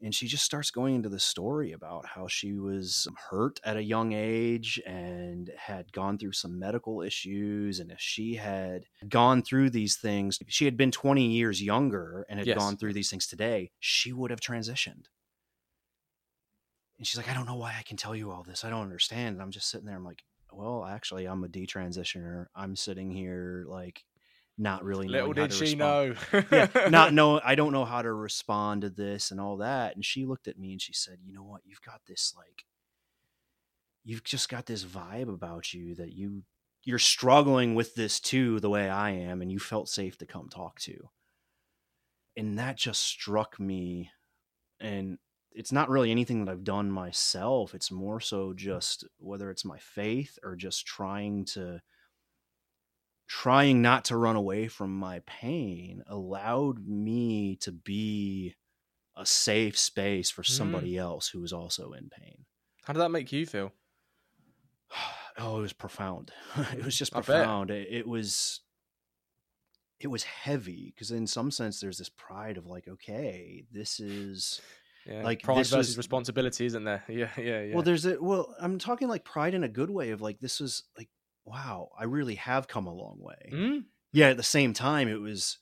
And she just starts going into the story about how she was hurt at a young age and had gone through some medical issues. And if she had gone through these things, if she had been 20 years younger and had yes. gone through these things today, she would have transitioned. And she's like, I don't know why I can tell you all this. I don't understand. And I'm just sitting there. I'm like, well, actually, I'm a detransitioner. I'm sitting here like not really little did she respond. know yeah not [LAUGHS] know i don't know how to respond to this and all that and she looked at me and she said you know what you've got this like you've just got this vibe about you that you you're struggling with this too the way i am and you felt safe to come talk to and that just struck me and it's not really anything that i've done myself it's more so just whether it's my faith or just trying to trying not to run away from my pain allowed me to be a safe space for mm. somebody mm. else who was also in pain. How did that make you feel? [SIGHS] Oh, it was profound. [LAUGHS] it was just profound. It, it, was it was heavy because in some sense there's this pride of like, okay, this is yeah, like pride versus was, responsibility, isn't there? Yeah, [LAUGHS] yeah, yeah. Well, there's a well, I'm talking like pride in a good way of like this was like wow, I really have come a long way. Mm. Yeah, at the same time, it was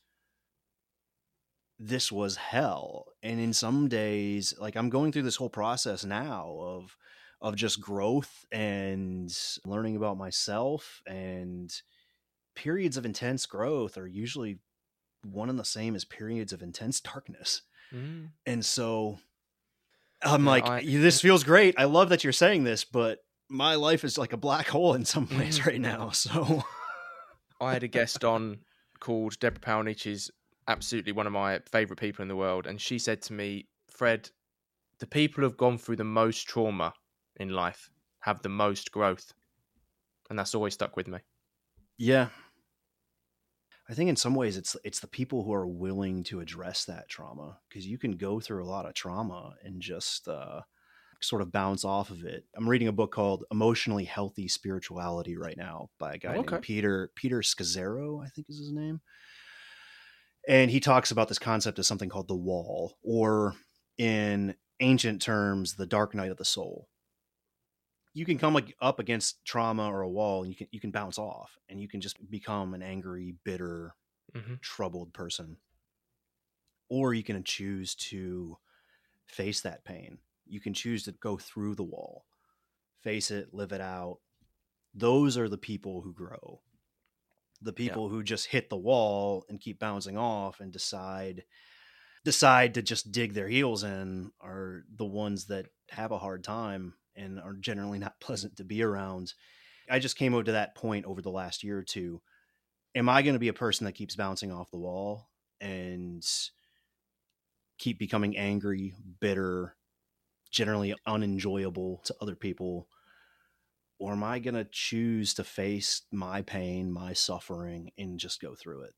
this was hell. And in some days, like I'm going through this whole process now of of just growth and learning about myself and periods of intense growth are usually one and the same as periods of intense darkness. Mm. And so I'm yeah, like, I, this feels great. I love that you're saying this, but my life is like a black hole in some ways right now. So [LAUGHS] I had a guest on called Deborah Palnich, She's absolutely one of my favorite people in the world, and she said to me, "Fred, the people who've gone through the most trauma in life have the most growth," and that's always stuck with me. Yeah, I think in some ways it's it's the people who are willing to address that trauma because you can go through a lot of trauma and just uh, sort of bounce off of it. I'm reading a book called Emotionally Healthy Spirituality right now by a guy Okay. named Peter Peter Scazzero, I think is his name. And he talks about this concept of something called the wall, or in ancient terms, the dark night of the soul. You can come up against trauma or a wall and you can you can bounce off and you can just become an angry, bitter, hmm troubled person. Or you can choose to face that pain. You can choose to go through the wall, face it, live it out. Those are the people who grow. The people who just hit the wall and keep bouncing off and decide decide to just dig their heels in are the ones that have a hard time and are generally not [LAUGHS] pleasant to be around. I just came over to that point over the last year or two am I going to be a person that keeps bouncing off the wall and keep becoming angry, bitter, generally unenjoyable to other people? Or am I going to choose to face my pain, my suffering, and just go through it?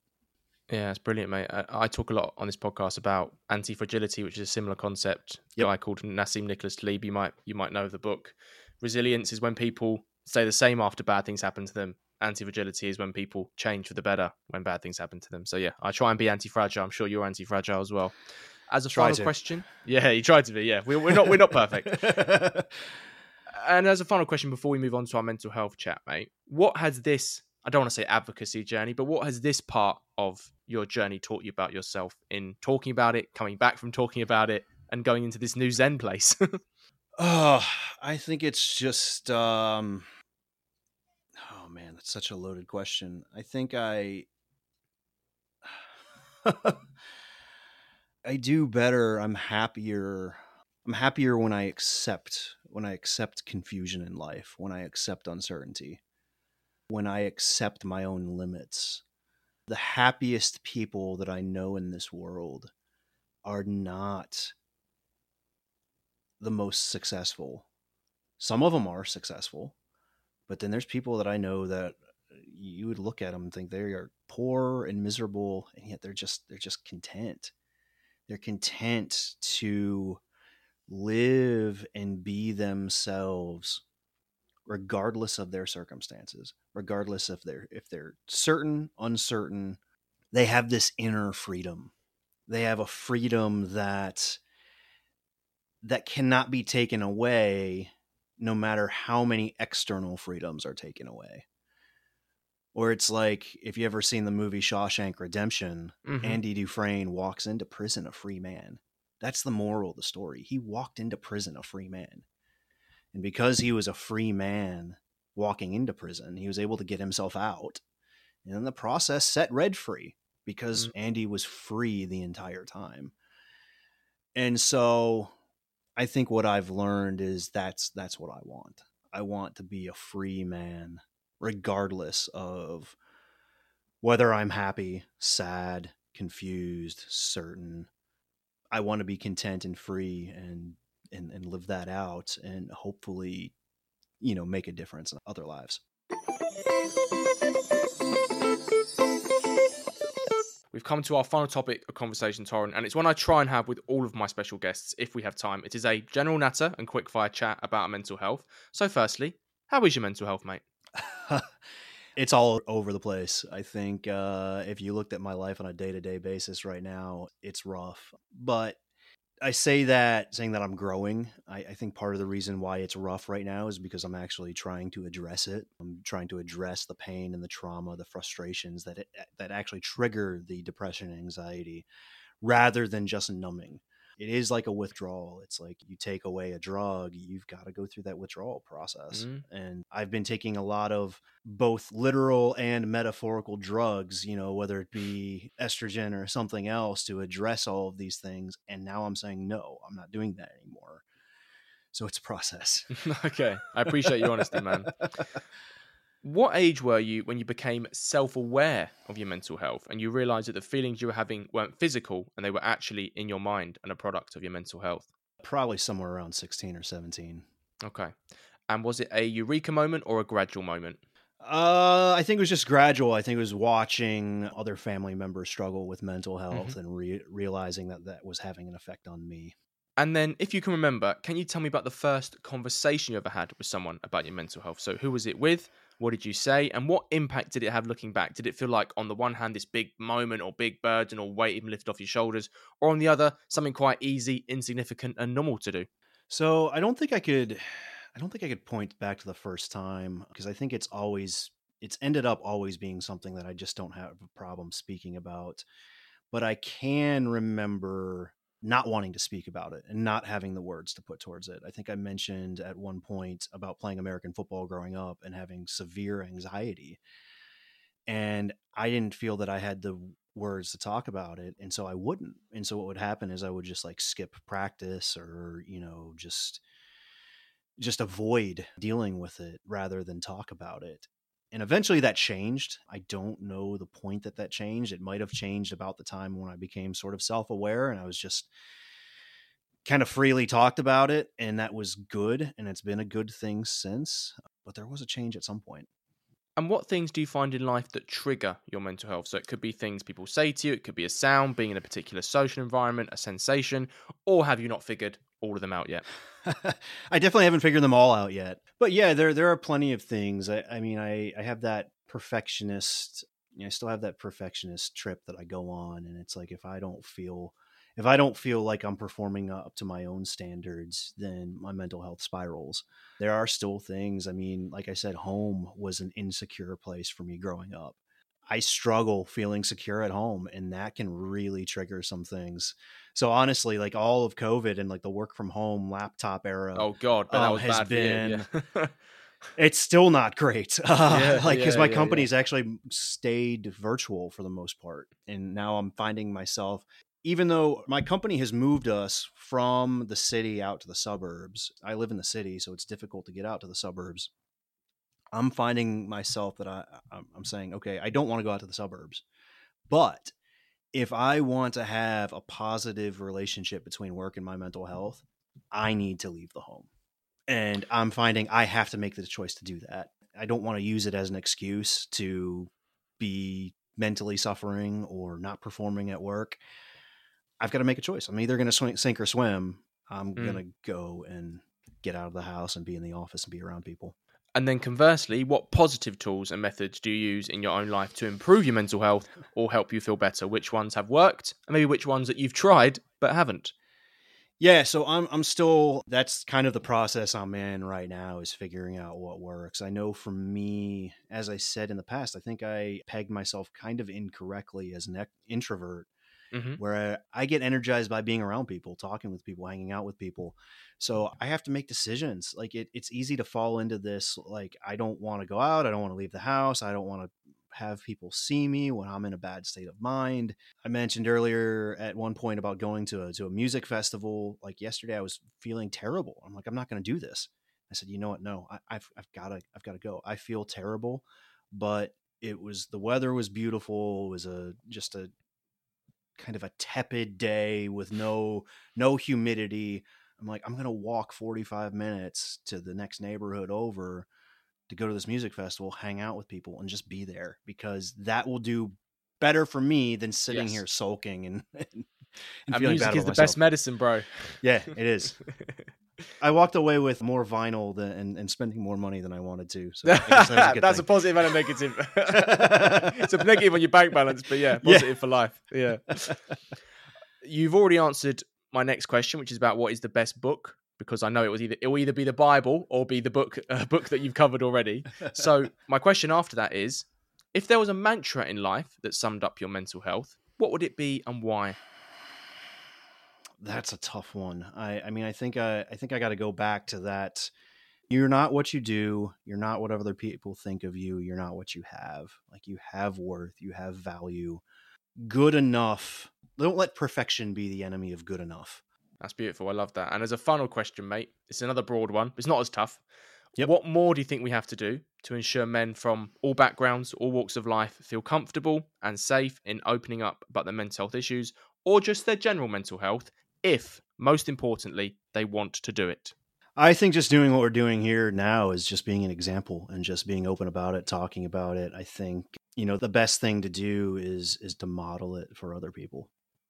Yeah, it's brilliant, mate. I, I talk a lot on this podcast about anti fragility, which is a similar concept. A Yep. guy called Nassim Nicholas Taleb. You might you might know the book. Resilience is when people stay the same after bad things happen to them. Anti fragility is when people change for the better when bad things happen to them. So yeah, I try and be anti fragile. I'm sure you're anti fragile as well. As a Try final to. question, yeah, you tried to be. Yeah, we're, we're not we're not perfect. [LAUGHS] And as a final question before we move on to our mental health chat, mate, what has this, I don't want to say advocacy journey, but what has this part of your journey taught you about yourself in talking about it, coming back from talking about it, and going into this new Zen place? [LAUGHS] Oh, I think it's just um Oh man, that's such a loaded question. I think I [SIGHS] [LAUGHS] I do better. I'm happier. I'm happier when I accept when I accept confusion in life, when I accept uncertainty, when I accept my own limits. The happiest people that I know in this world are not the most successful. Some of them are successful, but then there's people that I know that you would look at them and think they are poor and miserable, and yet they're just they're just content. They're content to live and be themselves regardless of their circumstances regardless if they're if they're certain uncertain they have this inner freedom. They have a freedom that that cannot be taken away no matter how many external freedoms are taken away or it's like if you ever seen the movie Shawshank Redemption Mhm. Andy Dufresne walks into prison a free man. That's the moral of the story. He walked into prison a free man. And because he was a free man walking into prison, he was able to get himself out. And in the process, set Red free because Mm. Andy was free the entire time. And so I think what I've learned is that's that's what I want. I want to be a free man regardless of whether I'm happy, sad, confused, certain. I want to be content and free and and, and live that out and hopefully, you know, make a difference in other lives. We've come to our final topic of conversation, Torren, and it's one I try and have with all of my special guests if we have time. It is a general natter and quick fire chat about mental health. So, firstly, how is your mental health, mate? [LAUGHS] it's all over the place. I think uh, if you looked at my life on a day to day basis right now, it's rough. But I say that saying that I'm growing. I, I think part of the reason why it's rough right now is because I'm actually trying to address it. I'm trying to address the pain and the trauma, the frustrations that it, that actually trigger the depression and anxiety, rather than just numbing. It is like a withdrawal. It's like you take away a drug, you've got to go through that withdrawal process. Mhm. And I've been taking a lot of both literal and metaphorical drugs, you know, whether it be estrogen or something else to address all of these things. And now I'm saying, no, I'm not doing that anymore. So it's a process. [LAUGHS] okay, I appreciate your honesty, man. [LAUGHS] [LAUGHS] What age were you when you became self aware of your mental health and you realized that the feelings you were having weren't physical and they were actually in your mind and a product of your mental health? Probably somewhere around 16 or 17. Okay. And was it a eureka moment or a gradual moment? Uh, I think it was just gradual. I think it was watching other family members struggle with mental Mm-hmm. health and re- realizing that that was having an effect on me. And then, if you can remember, can you tell me about the first conversation you ever had with someone about your mental health? So, who was it with? What did you say? And what impact did it have looking back? Did it feel like, on the one hand, this big moment or big burden or weight even lifted off your shoulders? Or on the other, something quite easy, insignificant, and normal to do? So I don't think I could, [SIGHS] I don't think I could point back to the first time because I think it's always, it's ended up always being something that I just don't have a problem speaking about. But I can remember not wanting to speak about it and not having the words to put towards it. I think I mentioned at one point about playing American football growing up and having severe anxiety. And I didn't feel that I had the words to talk about it. And so I wouldn't. And so what would happen is I would just like skip practice or, you know, just just avoid dealing with it rather than talk about it. And eventually that changed. I don't know the point that that changed. It might have changed about the time when I became sort of self aware and I was just kind of freely talked about it. And that was good. And it's been a good thing since. But there was a change at some point. And what things do you find in life that trigger your mental health? So it could be things people say to you, it could be a sound, being in a particular social environment, a sensation, or have you not figured all of them out yet? [LAUGHS] I definitely haven't figured them all out yet. But yeah, there there are plenty of things. I, I mean, I, I have that perfectionist. You know, I still have that perfectionist trip that I go on, and it's like if I don't feel if I don't feel like I'm performing up to my own standards, then my mental health spirals. There are still things. I mean, like I said, home was an insecure place for me growing up. I struggle feeling secure at home, and that can really trigger some things. So honestly, like all of COVID and like the work from home laptop era, Oh God, but that um, was has bad been- you. yeah. [LAUGHS] it's still not great. [LAUGHS] Uh, Yeah, like because yeah, my company's actually stayed virtual for the most part, and now I'm finding myself, even though my company has moved us from the city out to the suburbs. I live in the city, so it's difficult to get out to the suburbs. I'm finding myself that I I'm saying, okay, I don't want to go out to the suburbs, but if I want to have a positive relationship between work and my mental health, I need to leave the home. And I'm finding I have to make the choice to do that. I don't want to use it as an excuse to be mentally suffering or not performing at work. I've got to make a choice. I'm either going to swing, sink or swim. I'm Mm. going to go and get out of the house and be in the office and be around people. And then conversely, what positive tools and methods do you use in your own life to improve your mental health or help you feel better? Which ones have worked, and maybe which ones that you've tried but haven't? Yeah, so I'm I'm still that's kind of the process I'm in right now is figuring out what works. I know for me, as I said in the past, I think I pegged myself kind of incorrectly as an introvert hmm where I get energized by being around people, talking with people, hanging out with people. So I have to make decisions. Like it, it's easy to fall into this. Like I don't want to go out. I don't want to leave the house. I don't want to have people see me when I'm in a bad state of mind. I mentioned earlier at one point about going to a, to a music festival. Like yesterday, I was feeling terrible. I'm like, I'm not going to do this. I said, you know what? No, I, I've, I've got to, I've got to go. I feel terrible, but it was, the weather was beautiful. It was a, just a, kind of a tepid day with no no humidity i'm like i'm gonna walk 45 minutes to the next neighborhood over to go to this music festival hang out with people and just be there because that will do better for me than sitting Yes. here sulking and, [LAUGHS] and, and music is the best medicine, bro. yeah it is [LAUGHS] i walked away with more vinyl than and, and spending more money than i wanted to so that a That's a [LAUGHS] positive and a negative. [LAUGHS] it's a negative on your bank balance, but yeah, positive for life. Yeah. You've already answered my next question, which is about what is the best book, because I know it was either it will either be the Bible or be the book uh, book that you've covered already. So [LAUGHS] my question after that is, if there was a mantra in life that summed up your mental health, what would it be and why? That's a tough one. I, I mean, I think I, I think I got to go back to that. You're not what you do. You're not what other people think of you. You're not what you have. Like you have worth. You have value. Good enough. Don't let perfection be the enemy of good enough. That's beautiful. I love that. And as a final question, mate, it's another broad one. It's not as tough. Yep. What more do you think we have to do to ensure men from all backgrounds, all walks of life feel comfortable and safe in opening up about their mental health issues or just their general mental health if, most importantly, they want to do it? I think just doing what we're doing here now is just being an example and just being open about it, talking about it. I think, you know, the best thing to do is is to model it for other people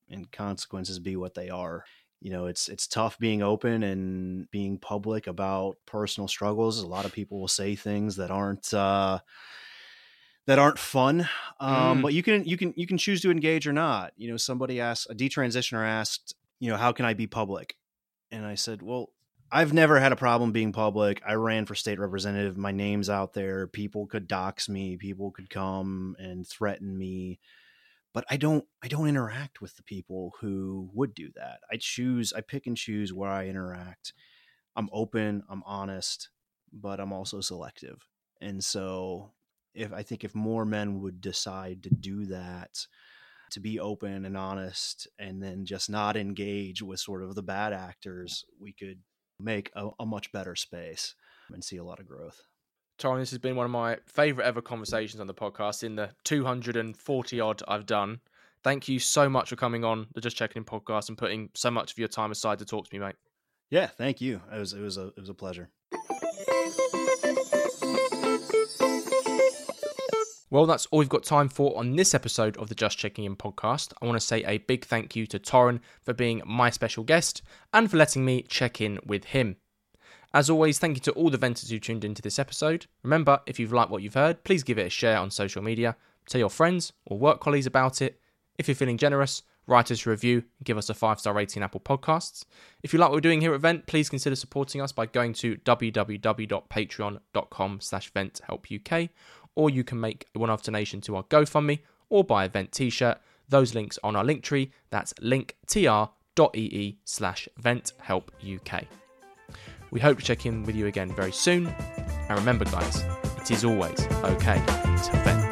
and consequences be what they are. You know, it's it's tough being open and being public about personal struggles. A lot of people will say things that aren't uh that aren't fun. Um, mm. but you can you can you can choose to engage or not. You know, somebody asked a detransitioner asked, you know, how can I be public? And I said, well, I've never had a problem being public. I ran for state representative. My name's out there. People could dox me. People could come and threaten me. But I don't I don't interact with the people who would do that. I choose I pick and choose where I interact. I'm open, I'm honest, but I'm also selective. And so if I think if more men would decide to do that, to be open and honest and then just not engage with sort of the bad actors, we could make a, a much better space and see a lot of growth. Torren, this has been one of my favorite ever conversations on the podcast in the 240 odd I've done. Thank you so much for coming on the Just Checking In podcast and putting so much of your time aside to talk to me, mate. Yeah, thank you. It was it was a it was a pleasure. Well, that's all we've got time for on this episode of the Just Checking In podcast. I want to say a big thank you to Torren for being my special guest and for letting me check in with him. As always, thank you to all the venters who tuned into this episode. Remember, if you've liked what you've heard, please give it a share on social media. Tell your friends or work colleagues about it. If you're feeling generous, write us a review and give us a five star rating on Apple Podcasts. If you like what we're doing here at Vent, please consider supporting us by going to www.patreon.com slash venthelpuk or you can make a one-off donation to our GoFundMe or buy a Vent t-shirt. Those links on our link tree. That's linktr.ee slash venthelpuk. We hope to check in with you again very soon. And remember, guys, it is always okay to vent.